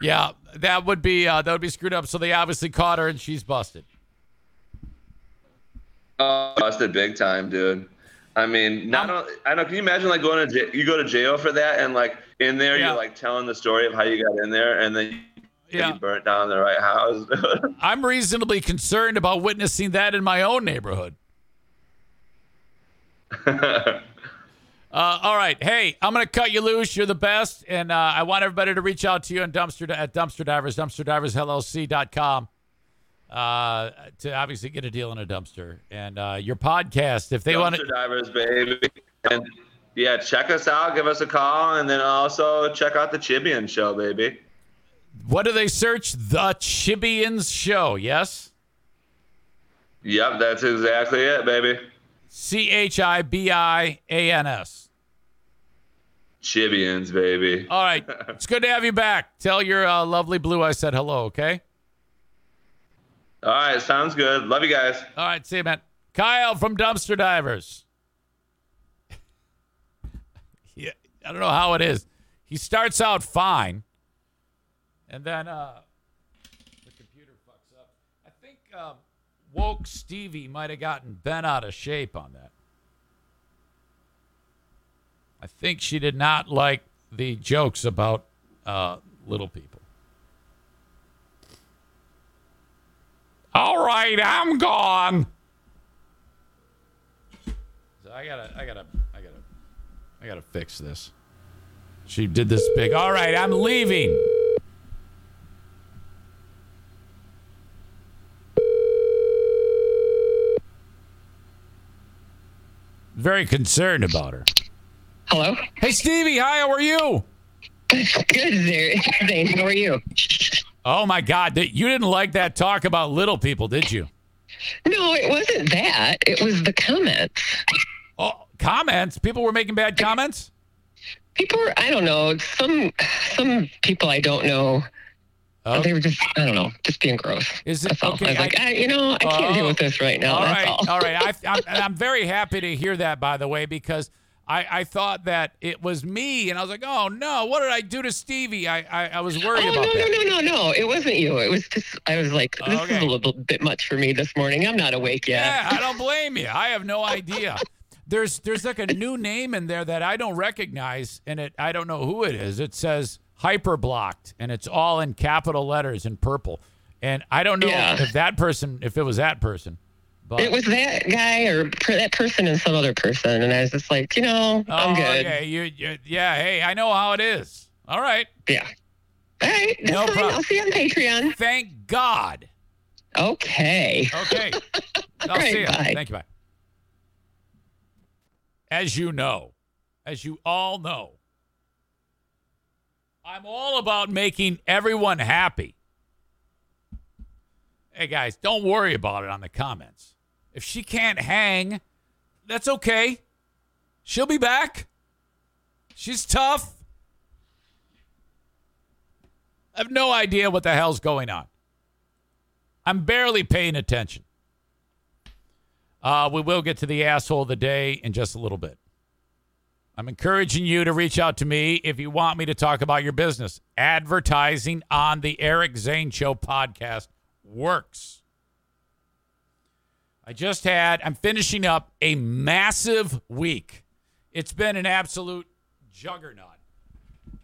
Yeah, that would be uh, that would be screwed up. So they obviously caught her, and she's busted. Oh, busted big time, dude. I mean, not Um, I know. Can you imagine like going to jail, you go to jail for that, and like in there Yeah. you're like telling the story of how you got in there, and then Yeah. you burnt down the right house. (laughs) I'm reasonably concerned about witnessing that in my own neighborhood. (laughs) Uh, all right. Hey, I'm going to cut you loose. You're the best. And uh, I want everybody to reach out to you on Dumpster at Dumpster Divers, dumpsterdiversllc.com uh, to obviously get a deal in a dumpster. And uh, your podcast, if they want Dumpster to. divers, baby. And yeah, check us out. Give us a call, and then also check out the Chibian show, baby. What do they search? The Chibians Show. Yes? Yep, that's exactly it, baby. C H I B I A N S. Chibians, baby. (laughs) All right. It's good to have you back. Tell your uh, lovely blue I said hello, okay? All right, sounds good. Love you guys. All right, see you, man. Kyle from Dumpster Divers. (laughs) yeah, I don't know how it is. He starts out fine, and then uh, the computer fucks up. I think um, woke Stevie might have gotten bent out of shape on that. I think she did not like the jokes about uh, little people. All right, I'm gone. So I gotta, I gotta, I gotta, I gotta fix this. She did this big. All right, I'm leaving. Very concerned about her. Hello. Hey, Stevie. Hi. How are you? Good there. (laughs) Thanks. How are you? Oh my God, you didn't like that talk about little people, did you? No, it wasn't that. It was the comments. Oh, comments. People were making bad comments. People were, I don't know, some some people I don't know. Oh. They were just, I don't know, just being gross. Is it- That's all. okay, I was like, I- I, you know, I can't oh. deal Oh. with this right now. all that's right, all. all right. I, (laughs) I'm, I'm very happy to hear that, by the way, because I, I thought that it was me, and I was like, oh no, what did I do to Stevie? I, I, I was worried Oh about no that. no no no no! It wasn't you. It was just I was like, this Okay. is a little bit much for me this morning. I'm not awake yet. Yeah, I don't blame you. I have no idea. (laughs) There's there's like a new name in there that I don't recognize, and it I don't know who it is. It says hyperblocked, and it's all in capital letters in purple. And I don't know Yeah. if that person, if it was that person, but It was that guy or per, that person and some other person, and I was just like, you know, I'm oh, good. okay, you, you, yeah. Hey, I know how it is. All right. Yeah. All right, that's No fine. problem. I'll see you on Patreon. Thank God. Okay. Okay. (laughs) I'll right, see you. bye. Thank you. Bye. As you know, as you all know, I'm all about making everyone happy. Hey guys, don't worry about it on the comments. If she can't hang, that's okay. She'll be back. She's tough. I have no idea what the hell's going on. I'm barely paying attention. Uh, we will get to the asshole of the day in just a little bit. I'm encouraging you to reach out to me if you want me to talk about your business. Advertising on the Eric Zane Show podcast works. I just had, I'm finishing up a massive week. It's been an absolute juggernaut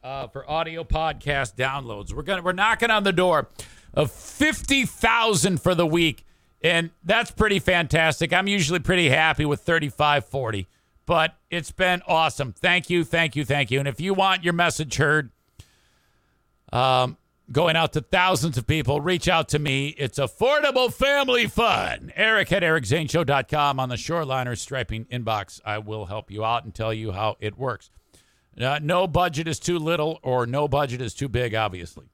uh, for audio podcast downloads. We're gonna we're knocking on the door of fifty thousand for the week, and that's pretty fantastic. I'm usually pretty happy with 35, 40, but it's been awesome. Thank you, thank you, thank you. And if you want your message heard, um, going out to thousands of people, reach out to me. It's affordable family fun. Eric at ericzaneshow.com on the Shoreliner striping inbox. I will help you out and tell you how it works. Uh, no budget is too little or no budget is too big, obviously.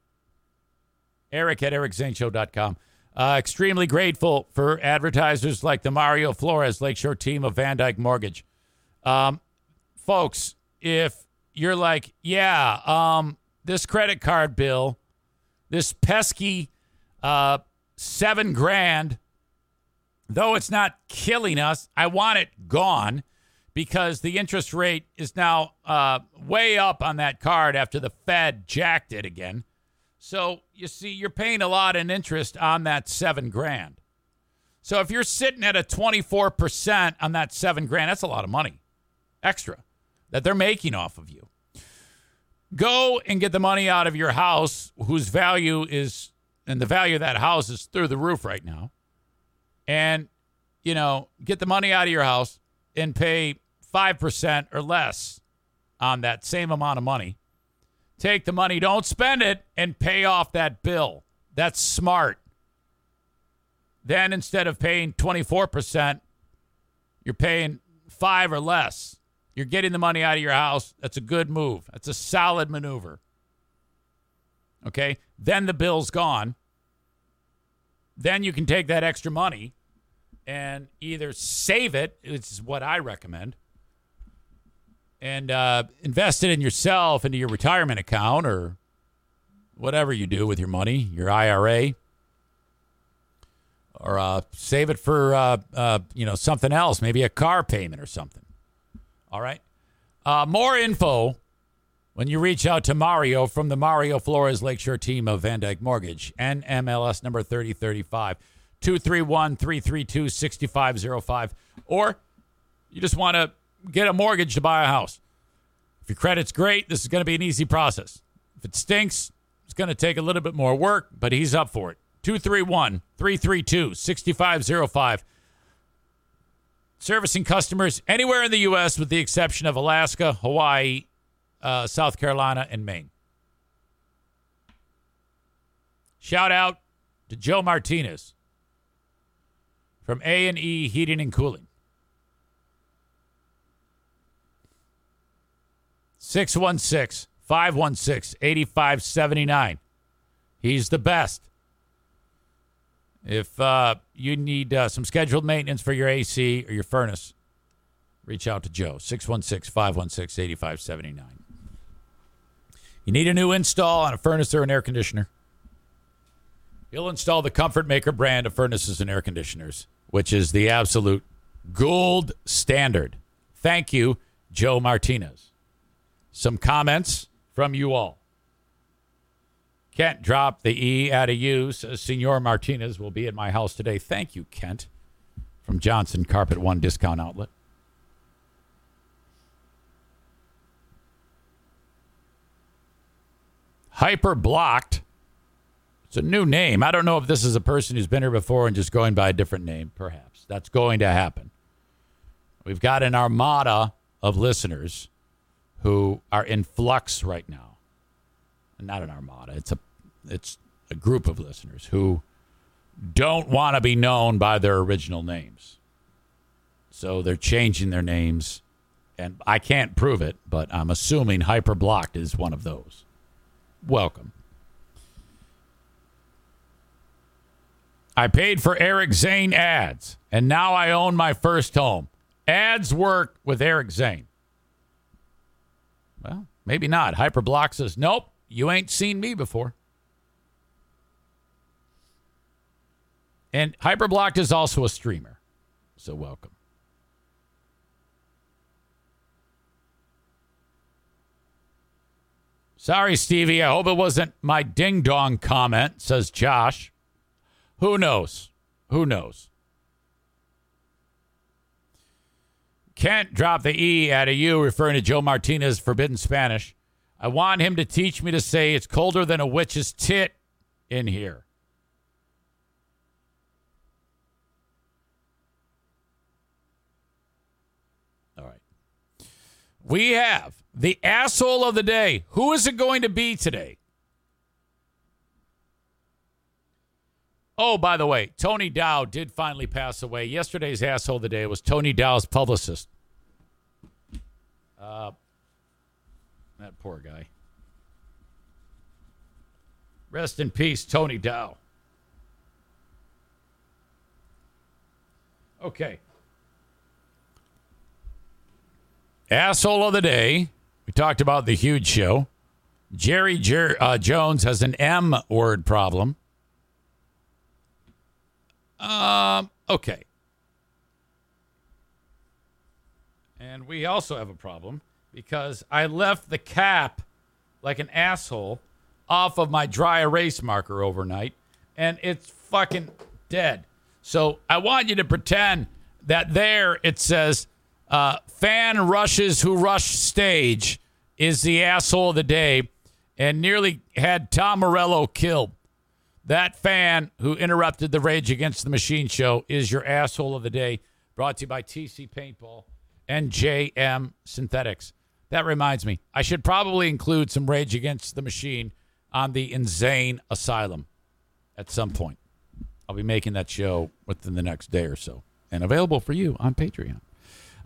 Eric at ericzaneshow.com. Uh, extremely grateful for advertisers like the Mario Flores Lakeshore team of VanDyk Mortgage. Um, folks, if you're like, yeah, um, this credit card bill, this pesky uh, seven grand, though it's not killing us, I want it gone because the interest rate is now uh, way up on that card after the Fed jacked it again. So you see, you're paying a lot in interest on that seven grand. So if you're sitting at a 24% on that seven grand, that's a lot of money extra that they're making off of you. Go and get the money out of your house, whose value is, and the value of that house is through the roof right now. And, you know, get the money out of your house and pay 5% or less on that same amount of money. Take the money, don't spend it, and pay off that bill. That's smart. Then instead of paying 24%, you're paying 5 or less. You're getting the money out of your house. That's a good move. That's a solid maneuver. Okay? Then the bill's gone. Then you can take that extra money and either save it, which is what I recommend, and uh, invest it in yourself into your retirement account or whatever you do with your money, your IRA, or uh, save it for uh, uh, you know something else, maybe a car payment or something. All right. Uh, more info when you reach out to Mario from the Mario Flores Lakeshore team of VanDyk Mortgage, NMLS number 3035, 231 332 6505. Or you just want to get a mortgage to buy a house. If your credit's great, this is going to be an easy process. If it stinks, it's going to take a little bit more work, but he's up for it. 231 332 6505. Servicing customers anywhere in the U.S. with the exception of Alaska, Hawaii, uh, South Carolina, and Maine. Shout out to Joe Martinez from A&E Heating and Cooling. 616 516 8579. He's the best. If uh, you need uh, some scheduled maintenance for your AC or your furnace, reach out to Joe. 616 516 8579. You need a new install on a furnace or an air conditioner? He'll install the Comfort Maker brand of furnaces and air conditioners, which is the absolute gold standard. Thank you, Joe Martinez. Some comments from you all. Kent dropped the E out of. Says Senor Martinez will be at my house today. Thank you, Kent, from Johnson Carpet One Discount Outlet. Hyper blocked. It's a new name. I don't know if this is a person who's been here before and just going by a different name. Perhaps that's going to happen. We've got an armada of listeners who are in flux right now. Not an armada. It's a it's a group of listeners who don't want to be known by their original names. So they're changing their names and I can't prove it, but I'm assuming Hyperblocked is one of those. Welcome. I paid for Eric Zane ads, and now I own my first home. Ads work with Eric Zane. Well, maybe not. Hyperblock says, nope, you ain't seen me before. And Hyperblocked is also a streamer. So welcome. Sorry, Stevie. I hope it wasn't my ding dong comment, says Josh. Who knows? Who knows? Can't drop the E out of you, referring to Joe Martinez forbidden Spanish. I want him to teach me to say it's colder than a witch's tit in here. All right. We have the asshole of the day. Who is it going to be today? Oh, by the way, Tony Dow did finally pass away. Yesterday's asshole of the day was Tony Dow's publicist. Uh, that poor guy. Rest in peace, Tony Dow. Okay. Asshole of the day. We talked about the huge show. Jerry Jer- uh, Jones has an M word problem. Um, okay. And we also have a problem because I left the cap like an asshole off of my dry erase marker overnight and it's fucking dead. So I want you to pretend that there it says uh, fan rushes who rush stage is the asshole of the day and nearly had Tom Morello killed. That fan who interrupted the Rage Against the Machine show is your asshole of the day. Brought to you by TC Paintball and JM Synthetics. That reminds me, I should probably include some Rage Against the Machine on the Insane Asylum at some point. I'll be making that show within the next day or so and available for you on Patreon.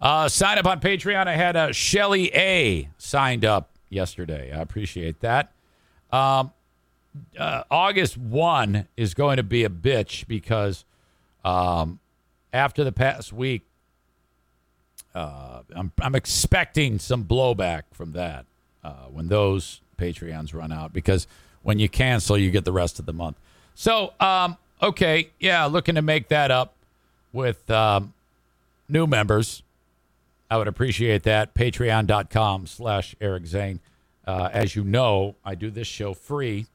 Uh, sign up on Patreon. I had uh, Shelly A signed up yesterday. I appreciate that. Um, uh, August 1 is going to be a bitch because um, after the past week, uh, I'm, I'm expecting some blowback from that uh, when those Patreons run out because when you cancel, you get the rest of the month. So, um, okay, yeah, looking to make that up with um, new members. I would appreciate that. Patreon.com slash Eric Zane. Uh, as you know, I do this show free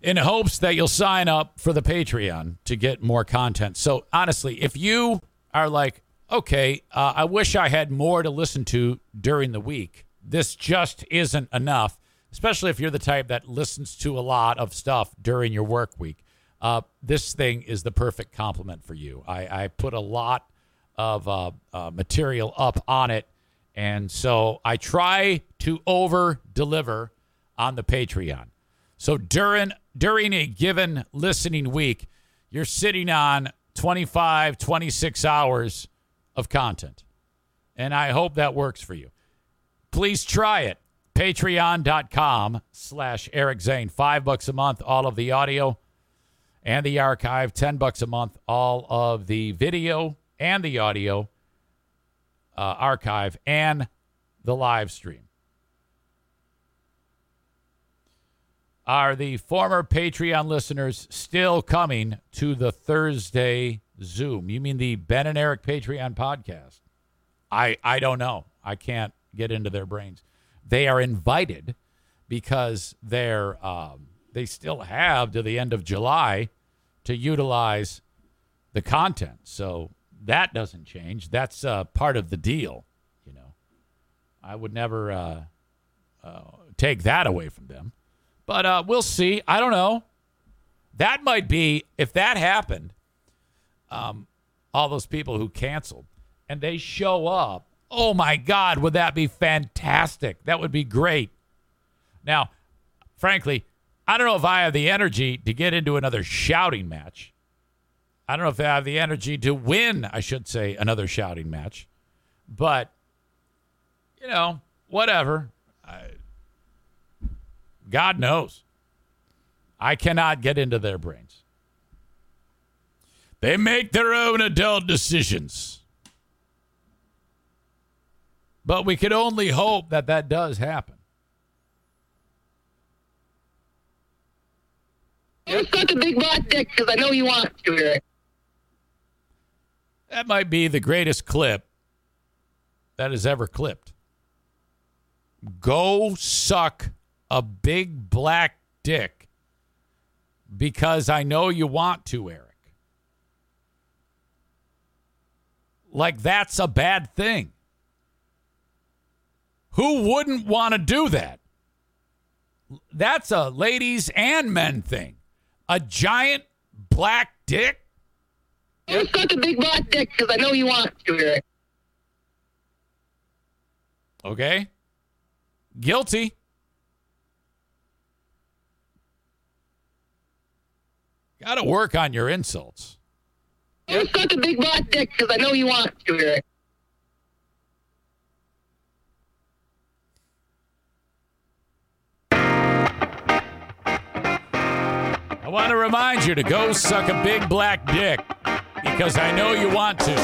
in hopes that you'll sign up for the Patreon to get more content. So, honestly, if you are like, okay, uh, I wish I had more to listen to during the week, this just isn't enough, especially if you're the type that listens to a lot of stuff during your work week. Uh, this thing is the perfect complement for you. I, I put a lot of uh, uh, material up on it. And so I try to over deliver on the Patreon. So during during a given listening week, you're sitting on 25, 26 hours of content. And I hope that works for you. Please try it. Patreon.com slash Eric Zane. Five bucks a month, all of the audio and the archive. Ten bucks a month, all of the video and the audio uh, archive and the live stream. Are the former Patreon listeners still coming to the Thursday Zoom? You mean the Ben and Eric Patreon podcast? I I don't know. I can't get into their brains. They are invited because they're um, they still have to the end of July to utilize the content. So that doesn't change. That's uh, part of the deal. You know, I would never uh, uh, take that away from them. But uh, we'll see. I don't know. That might be if that happened. Um, all those people who canceled and they show up. Oh my God, would that be fantastic? That would be great. Now, frankly, I don't know if I have the energy to get into another shouting match. I don't know if I have the energy to win, I should say, another shouting match. But, you know, whatever. I, God knows. I cannot get into their brains. They make their own adult decisions. But we can only hope that that does happen. You suck a big black dick because I know you want to. That might be the greatest clip that is ever clipped. Go suck a big black dick because I know you want to, Eric. Like that's a bad thing. Who wouldn't want to do that? That's a ladies and men thing. A giant black dick? You suck a big black dick because I know you want to, Eric. Okay. Guilty. Got to work on your insults. You suck a big black dick because I know you want to, Eric. I want to remind you to go suck a big black dick because I know you want to.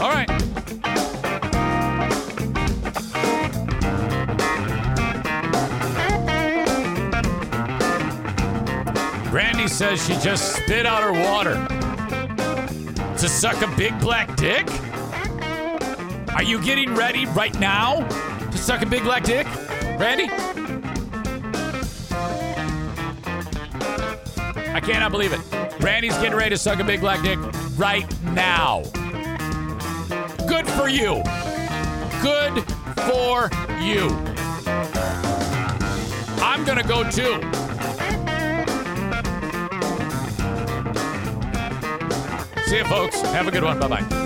All right. Brandy says she just spit out her water to suck a big black dick. Are you getting ready right now to suck a big black dick? Randy? I cannot believe it. Randy's getting ready to suck a big black dick right now. Good for you. Good for you. I'm going to go too. See you, folks. Have a good one. Bye bye.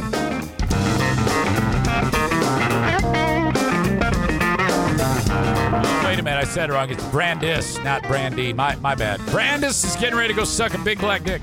A minute, I said it wrong. It's Brandis, not Brandy. My my bad. Brandis is getting ready to go suck a big black dick.